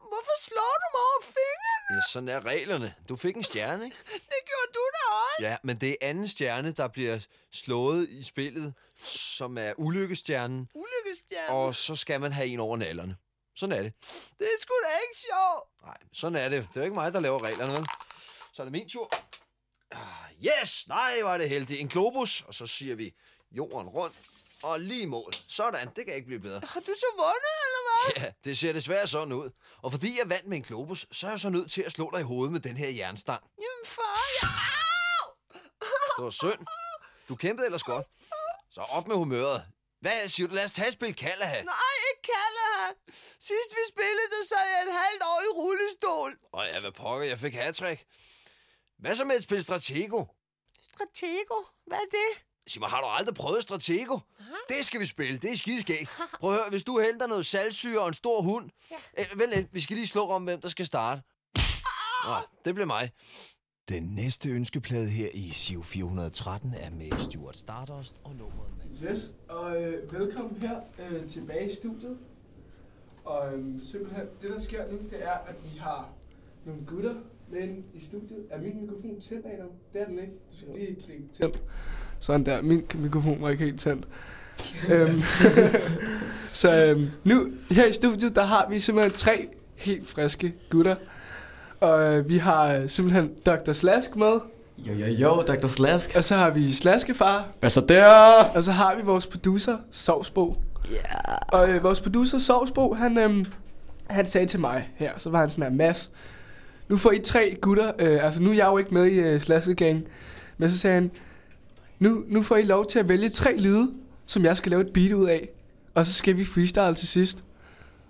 Hvorfor slår du mig over fingeren? Ja, sådan er reglerne. Du fik en stjerne, ikke? Det gjorde du da også. Ja, men det er anden stjerne, der bliver slået i spillet, som er ulykkestjernen. Ulykkestjerne. Og så skal man have en over nallerne. Sådan er det. Det er sgu da ikke sjovt. Nej, sådan er det. Det er jo ikke mig, der laver reglerne. vel? Så er det min tur. Ah, Yes! Nej, var det heldigt. En globus, og så siger vi jorden rundt og lige mål. Sådan, det kan ikke blive bedre. Har du så vundet, eller hvad? Ja, det ser desværre sådan ud. Og fordi jeg vandt med en globus, så er jeg så nødt til at slå dig i hovedet med den her jernstang. Jamen far, jeg... Det var synd. Du kæmpede ellers godt. Så op med humøret. Hvad siger du? Lad os tage et spil Kalaha. Nej, ikke Kallaha. Sidst vi spillede, der sad jeg et halvt år i rullestol. Og ja, hvad pokker, jeg fik hattrick. Hvad så med et spil Stratego? Stratego? Hvad er det? Sig mig, har du aldrig prøvet Stratego? Det skal vi spille, det er skideskægt. Prøv at høre, hvis du henter noget salgsyre og en stor hund... Ja. Øh, vel, vi skal lige slå om, hvem der skal starte. Nå, det bliver mig. Den næste ønskeplade her i Siv 413 er med Stuart Stardust og nummeret Yes, og øh, velkommen her øh, tilbage i studiet. Og øhm, simpelthen, det der sker nu, det er, at vi har nogle gutter med ind i studiet. Er min mikrofon tændt af nu? Det er den ikke. Du skal lige klikke tændt. Sådan der, min mikrofon var ikke helt tændt. øhm, så øhm, nu, her i studiet, der har vi simpelthen tre helt friske gutter. Og øh, vi har øh, simpelthen Dr. Slask med. Jo, jo, jo, Dr. Slask. Og så har vi Slaskefar. Hvad så der? Og så har vi vores producer, Sovsbo. Ja. Yeah. Og øh, vores producer, Sovsbo, han, øhm, han sagde til mig her, så var han sådan her, Mads, nu får I tre gutter, øh, altså nu er jeg jo ikke med i øh, Slaskegang, men så sagde han, nu, nu får I lov til at vælge tre lyde, som jeg skal lave et beat ud af, og så skal vi freestyle til sidst.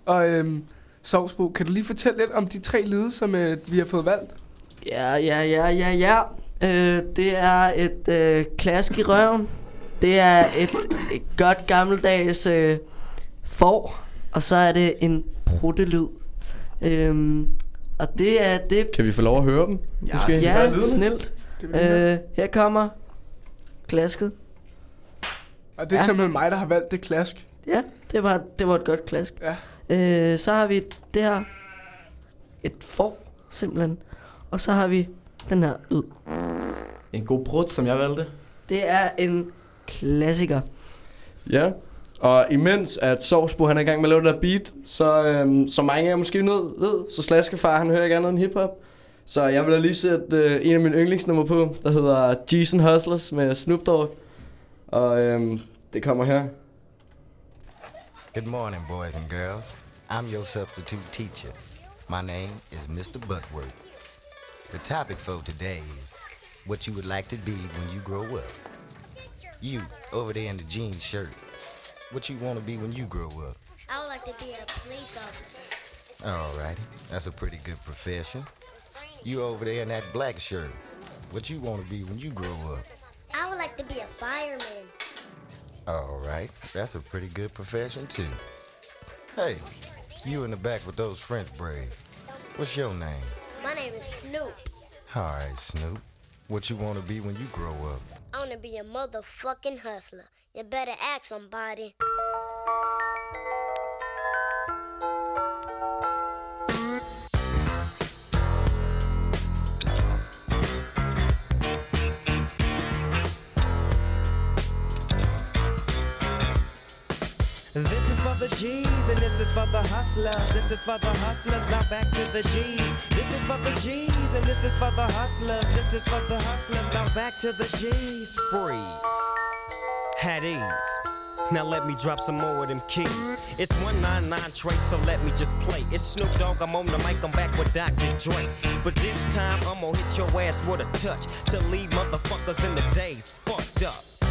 Og øhm, Sovsbo, kan du lige fortælle lidt om de tre lyde, som øh, vi har fået valgt? Ja, ja, ja, ja, ja. Øh, det er et øh, klask i røven. Det er et, et godt gammeldags øh, får. Og så er det en pruttelyd. Øhm, og det er det. Kan vi få lov at høre dem? Ja, måske? ja snilt. Øh, her kommer klasket. Og det er Ja. simpelthen mig, der har valgt det klask. Ja, det var, det var et godt klask. Ja. Øh, så har vi det her. Et får, simpelthen. Og så har vi den her yd. En god brud, som jeg valgte. Det er en klassiker. Ja. Og imens at Sovsbo han er i gang med at lave det der beat, så øhm, som mange af jer måske nød, ved, så Slaskefar han hører ikke andet end hiphop. Så jeg vil da lige sætte øh, en af mine yndlingsnummer på, der hedder and Hustlers med Snoop Dogg. Og øhm, det kommer her. Good morning, boys and girls. I'm your substitute teacher. My name is Mr. Butworth. The topic for today is what you would like to be when you grow up. You, over there in the jean shirt, what you want to be when you grow up? I would like to be a police officer. Alrighty, that's a pretty good profession. You over there in that black shirt, what you want to be when you grow up? I would like to be a fireman. Alright, that's a pretty good profession too. Hey, you in the back with those French braids. What's your name? My name is Snoop. Alright, Snoop. What you want to be when you grow up? I want to be a motherfucking hustler. You better ask somebody. The G's and this is for the hustlers. This is for the hustlers. Now back to the G's. This is for the G's and this is for the hustlers. This is for the hustlers. Now back to the G's. Freeze. Had ease. Now let me drop some more of them keys. It's 199 trace, so let me just play. It's Snoop Dogg, I'm on the mic, I'm back with Dr. Dre. But this time I'm gonna hit your ass with a touch to leave motherfuckers in the up.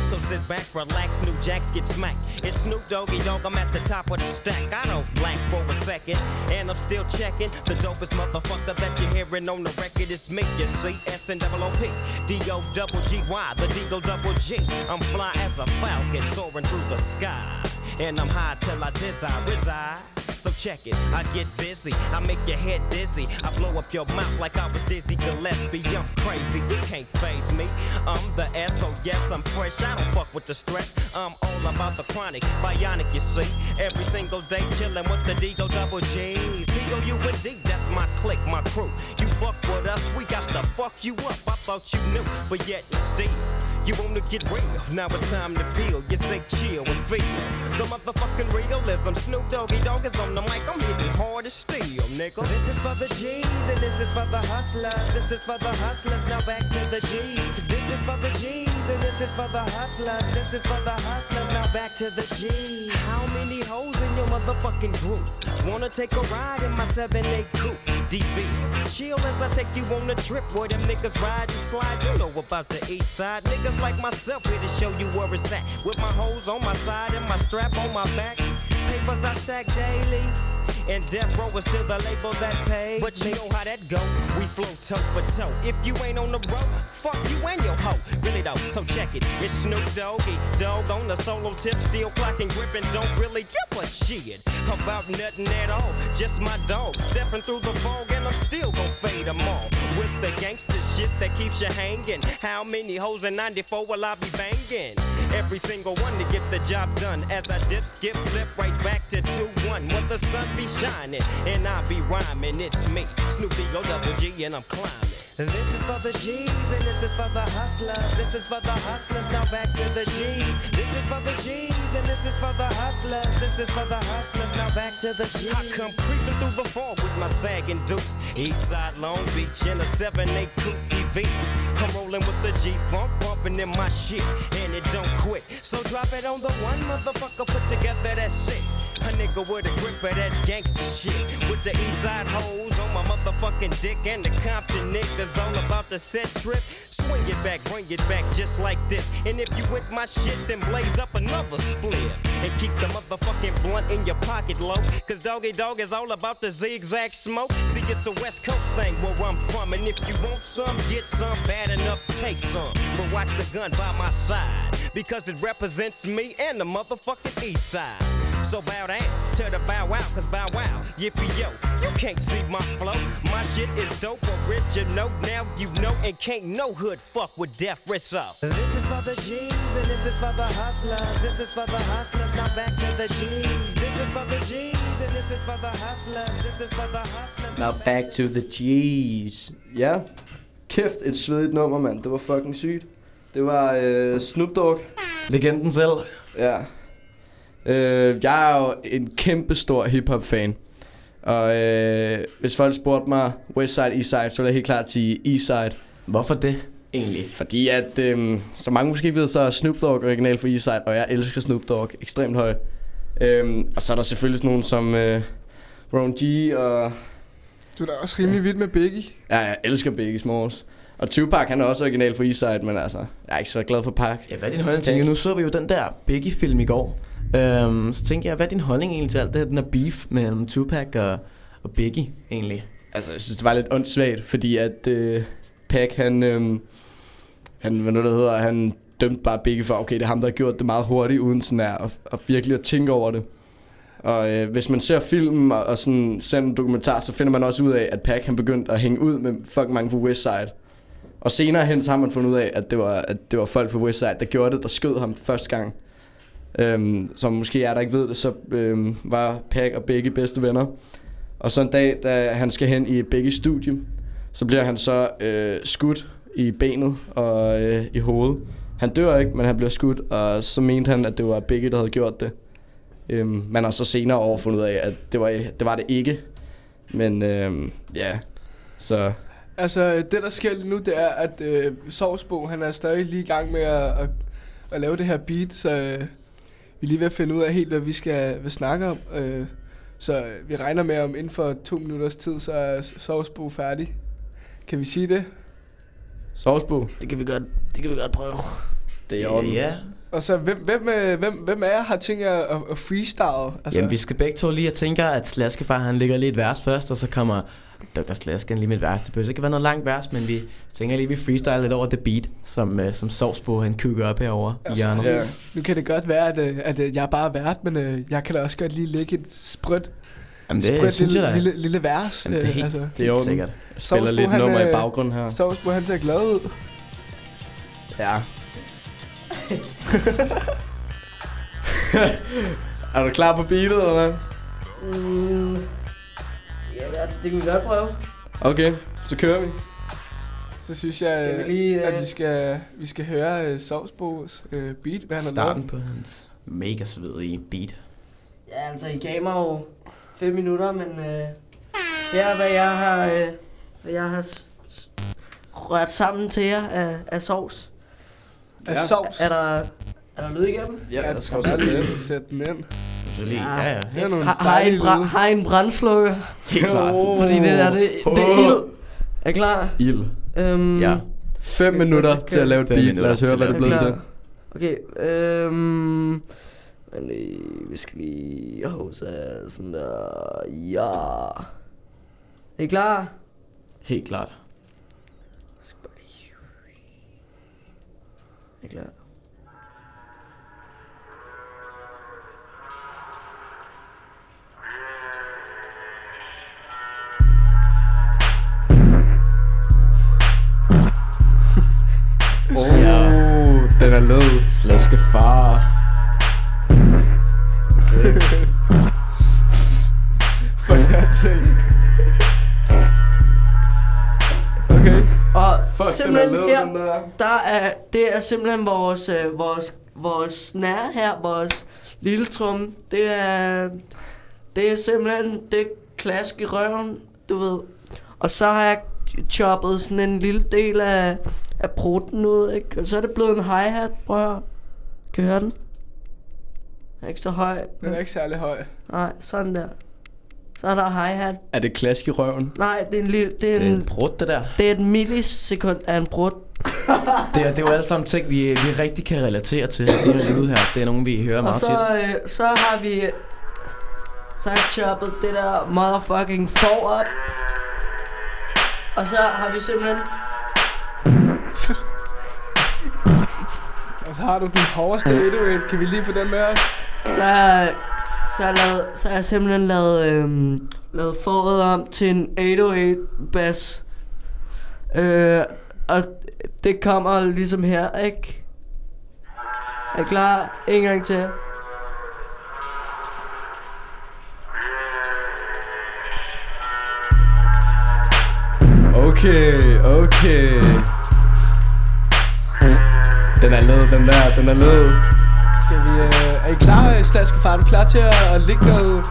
So sit back, relax, new jacks get smacked. It's Snoop Doggy Dogg, I'm at the top of the stack. I don't blank for a second, and I'm still checking. The dopest motherfucker that you're hearing on the record is me, you see. S N double O P, D O double G Y, the D go double G. I'm fly as a falcon soaring through the sky. And I'm high till I desire reside. So check it, I get busy, I make your head dizzy. I blow up your mouth like I was Dizzy Gillespie. I'm crazy, you can't phase me. I'm the S, so yes, I'm fresh. I don't fuck with the stress. I'm all about the chronic, bionic, you see. Every single day chillin' with the D-Go double G's. P-O-U-N-D, that's my clique, my crew. You fuck with us, we got to fuck you up. I thought you knew, but yet and still. You wanna get real, now it's time to peel. You say chill and feel the motherfucking realism. Snoop Doggy Dogg is on the mic, I'm hitting hard as steel, nigga. This is for the G's and this is for the hustlers. This is for the hustlers, now back to the G's. this is for the G's and this is for the hustlers. This is for the hustlers, now back to the G's. How many hoes in your motherfucking group? Wanna take a ride in my 7-8 coupe? DV. Chill as I take you on a trip where them niggas ride and slide. You know about the east side. Niggas like myself here to show you where it's at. With my hoes on my side and my strap on my back. Rappers hashtag daily. And death row is still the label that pays. But you know how that go. We flow toe for toe. If you ain't on the road, fuck you and your hoe. Really though, so check it. It's Snoop Doggy Dog on the solo tip, still clocking, gripping. Don't really give a shit about nothing at all. Just my dog stepping through the fog, and I'm still gon' fade them all. with the gangster shit that keeps you hanging. How many hoes in 94 will I be banging? Every single one to get the job done. As I dip, skip, flip right back to 2-1. When the sun be shining and I be rhyming, it's me, Snoopy O double G, and I'm climbing. This is for the G's and this is for the hustlers. This is for the hustlers. Now back to the G's. This is for the G's and this is for the hustlers. This is for the hustlers. Now back to the G's. I come creeping through the fall with my sagging dukes. East side Long Beach in a 7-8 coupe EV. I'm rolling with the G funk bumping in my shit and it don't quit. So drop it on the one motherfucker put together that shit. A nigga with a grip of that gangster shit. With the east side hoes on my motherfucking dick. And the Compton niggas all about the set trip. Swing it back, bring it back just like this. And if you with my shit, then blaze up another split. And keep the motherfucking blunt in your pocket low. Cause doggy dog is all about the zigzag smoke. See, it's a West Coast thing where I'm from. And if you want some, get some. Bad enough, take some. But watch the gun by my side. Because it represents me and the motherfucking east side. So bow down to the bow wow, cause bow wow, yippee yo, you can't see my flow. My shit is dope, original, now you know, and can't no hood fuck with death wrist up. This is for the G's and this is for the hustlers. This is for the hustlers, now back to the G's. This is for the G's and this is for the hustlers. This is for the hustlers. Now back to the G's. Ja, kæft et svedigt nummer, mand. Det var fucking sygt. Det var øh, Snoop Dogg. Legenden selv. Ja. Øh, jeg er jo en kæmpe stor hip-hop-fan. Og øh, hvis folk spurgte mig Westside, Eastside, så ville jeg helt klart sige Eastside. Hvorfor det egentlig? Fordi at, øh, som mange måske ved, så er Snoop Dogg original for Eastside, og jeg elsker Snoop Dogg ekstremt højt. Øhm, og så er der selvfølgelig sådan nogen som øh, Ron G og... Du er da også rimelig vild med Biggie. Ja, jeg elsker Biggie Smalls. Og Tupac, han er også original for Eastside, men altså, jeg er ikke så glad for Pac. Ja, hvad er din holdning til Nu så vi jo den der Biggie-film i går. Øhm, så tænker jeg, hvad er din holdning egentlig til alt det her, den her beef mellem Tupac og, og Biggie egentlig? Altså, jeg synes, det var lidt åndssvagt, fordi at øh, Pac, han, øh, han, hvad nu det hedder, han dømte bare Biggie for, okay, det er ham, der har gjort det meget hurtigt, uden sådan at, at, at virkelig at tænke over det. Og øh, hvis man ser filmen og, og sådan ser en dokumentar, så finder man også ud af, at Pac han begyndte at hænge ud med fucking mange fra Westside. Og senere hen så har man fundet ud af, at det var, at det var folk fra Westside, der gjorde det, der skød ham første gang. Øhm, som måske er der ikke ved det, så øhm, var Pack og Begge bedste venner. Og så en dag, da han skal hen i Begge studie, så bliver han så øh, skudt i benet og øh, i hovedet. Han dør ikke, men han bliver skudt, og så mente han, at det var Begge, der havde gjort det. Øhm, man har så senere overfundet ud af, at det var, det var det ikke. Men øhm, ja, så... Altså, det der sker lige nu, det er, at øh, Sovsbo, han er stadig lige i gang med at, at, at lave det her beat, så øh, vi er lige ved at finde ud af helt, hvad vi skal vil snakke om. Øh, så vi regner med, om inden for to minutters tid, så er Sovsbo færdig. Kan vi sige det? Sovsbo? Det kan vi godt, det kan vi godt prøve. Det er. Ja. Og så, hvem, hvem, øh, hvem, hvem af jer har tænkt jer at, at freestyle? Altså. Jamen, vi skal begge to lige at tænke, at Slaskefar han ligger lige et vers først, og så kommer Dr. Slasken lige med et vers til bøsse. Det kan være noget langt vers, men vi tænker lige, at vi freestyle lidt over det beat, som, uh, som sovs på, han kugger op herovre i Altså, hjørnet. ja. Nu kan det godt være, at, øh, at øh, jeg er bare vært, men øh, jeg kan da også godt lige lægge et sprødt, Jamen, det sprødt synes lille, jeg lille, lille vers. Jamen, det er helt- det er i Sovsbo, orden. sikkert. Jeg spiller lidt han, nummer i baggrunden her. Sovsbo, han ser glad ud. Ja. er du klar på beatet, eller hvad? Mm, ja, det, det kan vi godt prøve. Okay, så kører vi. Så synes jeg, Skal vi lige, at øh, vi skal, vi skal høre uh, Sovsbos uh, beat, hvad han Starten på hans mega svedige beat. Ja, altså, I gav mig jo fem minutter, men øh, her er, hvad jeg har, øh, hvad jeg har s- s- rørt sammen til jer af, af sovs. Af Ja. sovs? Er der, er der lyd igennem? Ja, der skal også sætte den ind. Sæt den ind. Selvfølgelig. Ja, ja. Det er Har, en bra- har en brandslukker? Helt klart. Fordi det der, det, det er ild. Er klar? Ild. Øhm, Ja. Fem okay, minutter så til at lave et beat. Lad os høre, hvad det er blevet til. Okay, øhm... Men øh, vi skal lige hose sådan der... Ja. Er I klar? Helt klart. Er I klar? Er, det er simpelthen vores, øh, vores, vores snare her, vores lille trum. Det er, det er simpelthen, det klask i røven, du ved. Og så har jeg choppet sådan en lille del af, af prutten ud, ikke? Og så er det blevet en hi-hat, prøv at høre. Kan I høre den? Den er ikke så høj. Den er ikke særlig høj. Nej, sådan der. Så er der hi-hat. Er det klask i røven? Nej, det er en lille... Det er, Det er en, en brud, det der. det er et millisekund af en brud. Det er, det er jo alle sammen ting, vi, vi rigtig kan relatere til. Det her lyde her, det er nogen, vi hører Og meget så, tit. øh, så har vi... Så har jeg choppet det der motherfucking får op. Og så har vi simpelthen... Og så har du den hårdeste 808. Kan vi lige få den med os? Så, så, har jeg lavet, så har jeg simpelthen lavet, øhm, lavet foråret om til en 808 bass. Øh, og det kommer ligesom her, ikke? Er I klar? En gang til. Okay, okay. Den er lavet, den der, den er lavet. Skal vi... Øh, er I klar, Slaskefar? Er du klar til at, at lægge noget...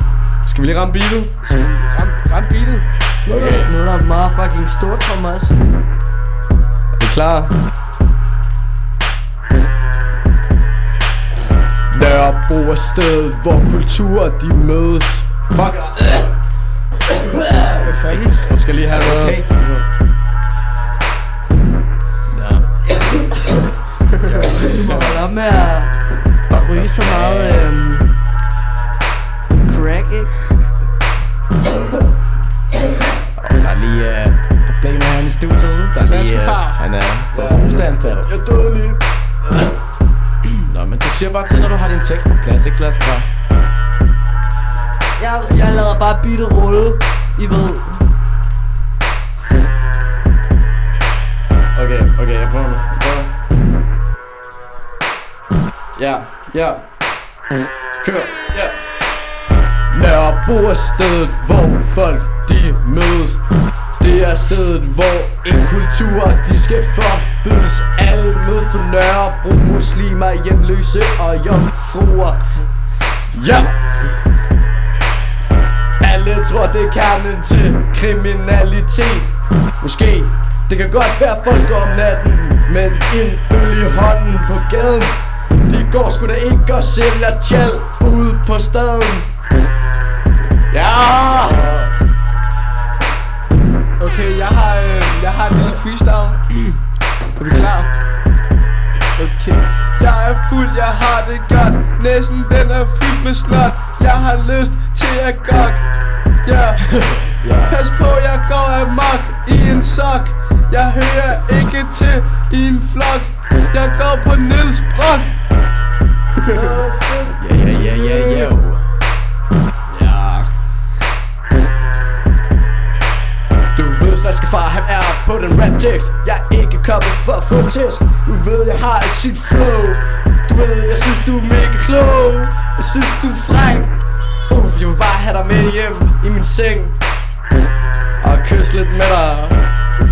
Skal vi lige ramme beatet? Skal vi ramme, ramme beatet? Okay. Nu er der motherfucking stort for. Er I klar? Nørrebro er stedet, hvor kulturer de mødes. Fuck. Jeg skal lige have noget. Okay. Må holde op med at, at ryge så meget øhm, crack, ikke? Og der er lige uh, problemer herinde i studiet. Der er lige, uh, Slaskefar. han er fået hosteanfald. Jeg døde lige. Nå, men du siger bare til, når du har din tekst på plads, ikke Slaskefar? Jeg, jeg lader bare beatet rulle, I ved. Okay, okay, jeg prøver nu. Jeg prøver. Ja, ja. Kør, ja. Nørrebro er stedet, hvor folk de mødes. Det er stedet, hvor en kultur de skal forbydes. Alle mødes på Nørrebro, muslimer, hjemløse og jomfruer. Ja! Alle tror, det er kernen til kriminalitet. Måske det kan godt være folk om natten, men en øl i hånden på gaden. De går sgu da ikke og sælger tjal ude på staden. Ja! Okay, jeg har, øh, jeg har en lille freestyle. Er vi klar? Okay. Jeg er fuld, jeg har det godt Næsen den er fyldt med snot Jeg har lyst til at gok Ja yeah. Pas på, jeg går amok i en sok Jeg hører ikke til i en flok Jeg går på Niels Brock den rap tekst Jeg er ikke kommet for at få test Du ved, jeg har et sygt flow Du ved, jeg synes, du er mega klog Jeg synes, du er fræk Uff, jeg vil bare have dig med hjem i min seng Og kysse lidt med dig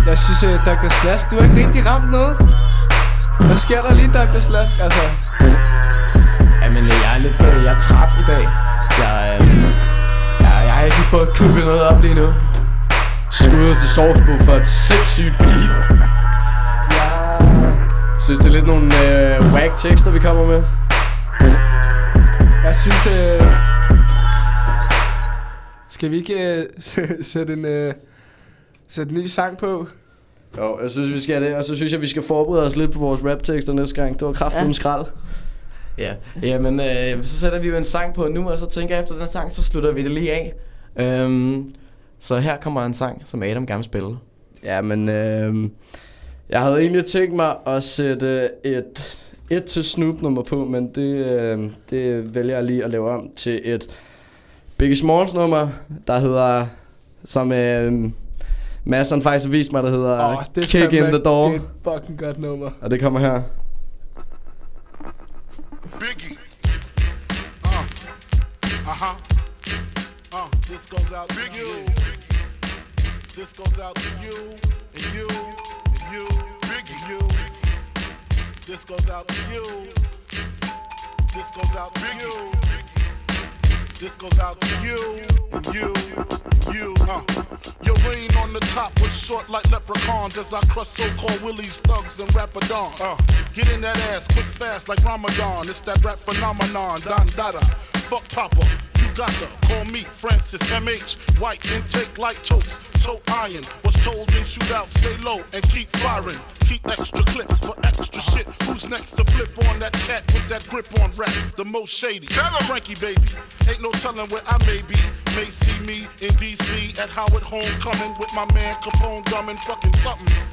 Jeg synes, uh, Dr. Slask, du har ikke rigtig ramt noget Hvad sker der lige, Dr. Slask? Altså, Jamen, øh, jeg er lidt øh, jeg er træt i dag. Jeg, øh, jeg, jeg har ikke lige fået kukket noget op lige nu. Skud til Sovsbo for et sindssygt beat ja Synes det er lidt nogle øh, whack tekster, vi kommer med Jeg synes, øh, skal vi ikke øh, sætte en, øh, sætte en ny sang på? Jo, jeg synes, vi skal det Og så synes jeg, vi skal forberede os lidt på vores rap-tekster næste gang Det var kraften Ja. ja. skrald Ja, jamen, øh, så sætter vi jo en sang på nu, og så tænker jeg efter den sang, så slutter vi det lige af. Øhm, så her kommer en sang, som Adam gerne vil spille. Ja, men øh, jeg havde egentlig tænkt mig at sætte et, et til Snoop nummer på, men det, øh, det vælger jeg lige at lave om til et Biggie Smalls nummer, der hedder, som øh, Madsen faktisk har vist mig, der hedder oh, det Kick in the Door. Det er et fucking godt nummer. Og det kommer her. Biggie. Uh. Uh-huh. This goes out to you. This goes out to you and you and you Biggie. and you. This goes out to you. This goes out to you. This goes out to you and you and you. Uh. Your reign on the top was short like leprechauns as I crush so-called willies, thugs, and rapadons. Uh. Get in that ass quick, fast like Ramadan. It's that rap phenomenon, Don Dada. Fuck Papa. You got to call me Francis MH. White intake like toast, toe iron. Was told in shootout, stay low and keep firing. Keep extra clips for extra shit. Who's next to flip on that cat with that grip on rap? The most shady. Frankie baby. Ain't no telling where I may be. May see me in DC at Howard Homecoming with my man Capone drumming fucking something.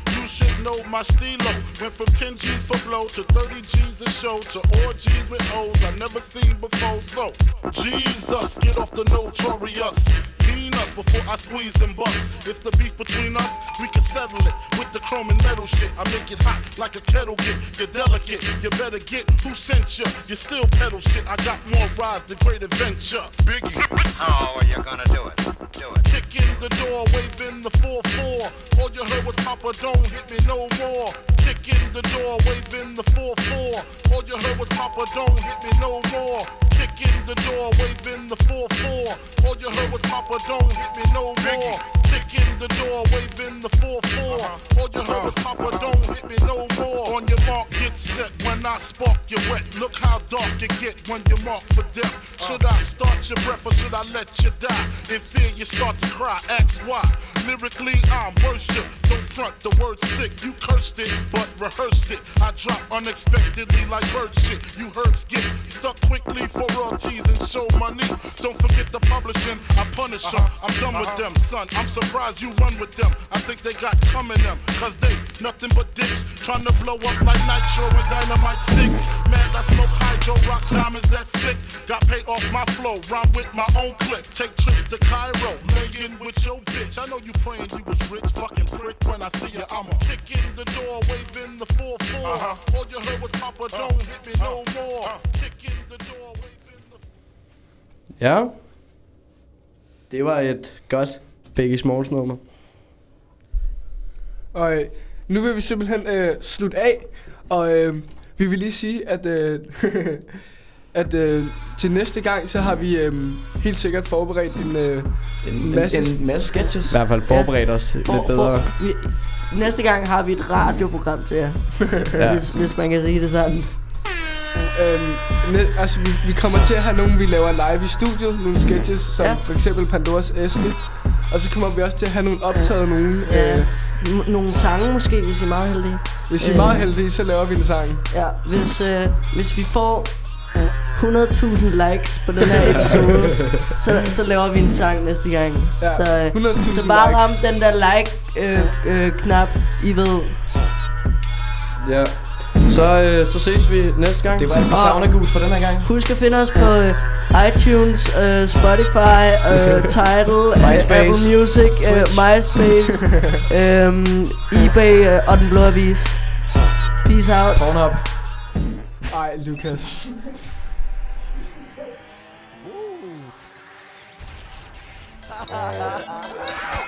Know my stilo. Went from 10 G's for blow to 30 G's a show to orgies with O's I never seen before. So, Jesus, get off the notorious. Mean us before I squeeze and bust. If the beef between us, we can settle it with the chrome and metal shit. I make it hot like a kettle get. You're delicate, you better get who sent you. You still pedal shit. I got more rides than great adventure. Biggie. How are you gonna do it? Do it. Kick in the door, waving the 4-4. All you heard was Papa, don't hit me no more. Kick in the door, waving the 4-4. All you heard was Papa, don't hit me no more. Kick in the door, waving the 4-4. All you heard was Papa, don't hit me no more. Kick in the door, waving the 4-4. All you heard was Papa, don't hit me no more. On your mark, get set. When I spark you wet, look how dark you get when you're marked for death. Uh. Should I start your breath or should I let you die? In fear, you start to cry. Ask why. Lyrically, I'm worship. Don't front the word sick. You cursed it, but rehearsed it. I drop unexpectedly like bird shit. You herbs get stuck quickly for royalties and show money. Don't forget the publishing. I punish them. I'm done with them, son. I'm surprised you run with them. I think they got coming them. Cause they nothing but dicks. Trying to blow up like nitro and dynamite sticks. Mad, I smoke hydro, rock diamonds, that's sick. Got paid off my flow, rhyme with my own clip. Take trips to Cairo, laying with your bitch. I know you praying you was rich, fucking prick. When I see you, I'ma kick in the door, waving the 4-4. Uh-huh. All you heard was Papa, don't hit me no uh-huh. more. Uh-huh. Kick in the door, Ja. Det var et godt Biggie Smalls nummer. Og øh, nu vil vi simpelthen øh, slutte af, og øh, vi vil lige sige, at, øh, at øh, til næste gang, så har vi øh, helt sikkert forberedt en, øh, En- masse, en- en masse sketches. I hvert fald forberedt os lidt bedre. vi, næste gang har vi et radioprogram til jer. Ja. ja. hvis, hvis man kan sige det sådan. Øhm, ne, altså, vi, vi kommer til at have nogle, vi laver live i studiet. Nogle sketches, som ja. Ja. for eksempel Pandoras Æske. Og så kommer vi også til at have nogle optaget nogle. Ja. Øh, nogle sange måske, hvis I er meget heldige. hvis I er meget heldige, så laver vi en sang. Ja, hvis, øh, hvis vi får 100.000 likes på den her episode, så, så laver vi en sang næste gang. Ja, så, øh, 100.000 så bare likes. ram den der like-knap, øh, øh, knap, I ved. Ja. Så, øh, så ses vi næste gang. Det var alt for Saunagus for den her gang. Husk at finde os på øh, iTunes, øh, Spotify, øh, Tidal, øh, MySpace. Apple Music, øh. MySpace, øh, eBay øh, og Den Blå Avis. Peace out. Pornhub. Ej, Lukas. Uh.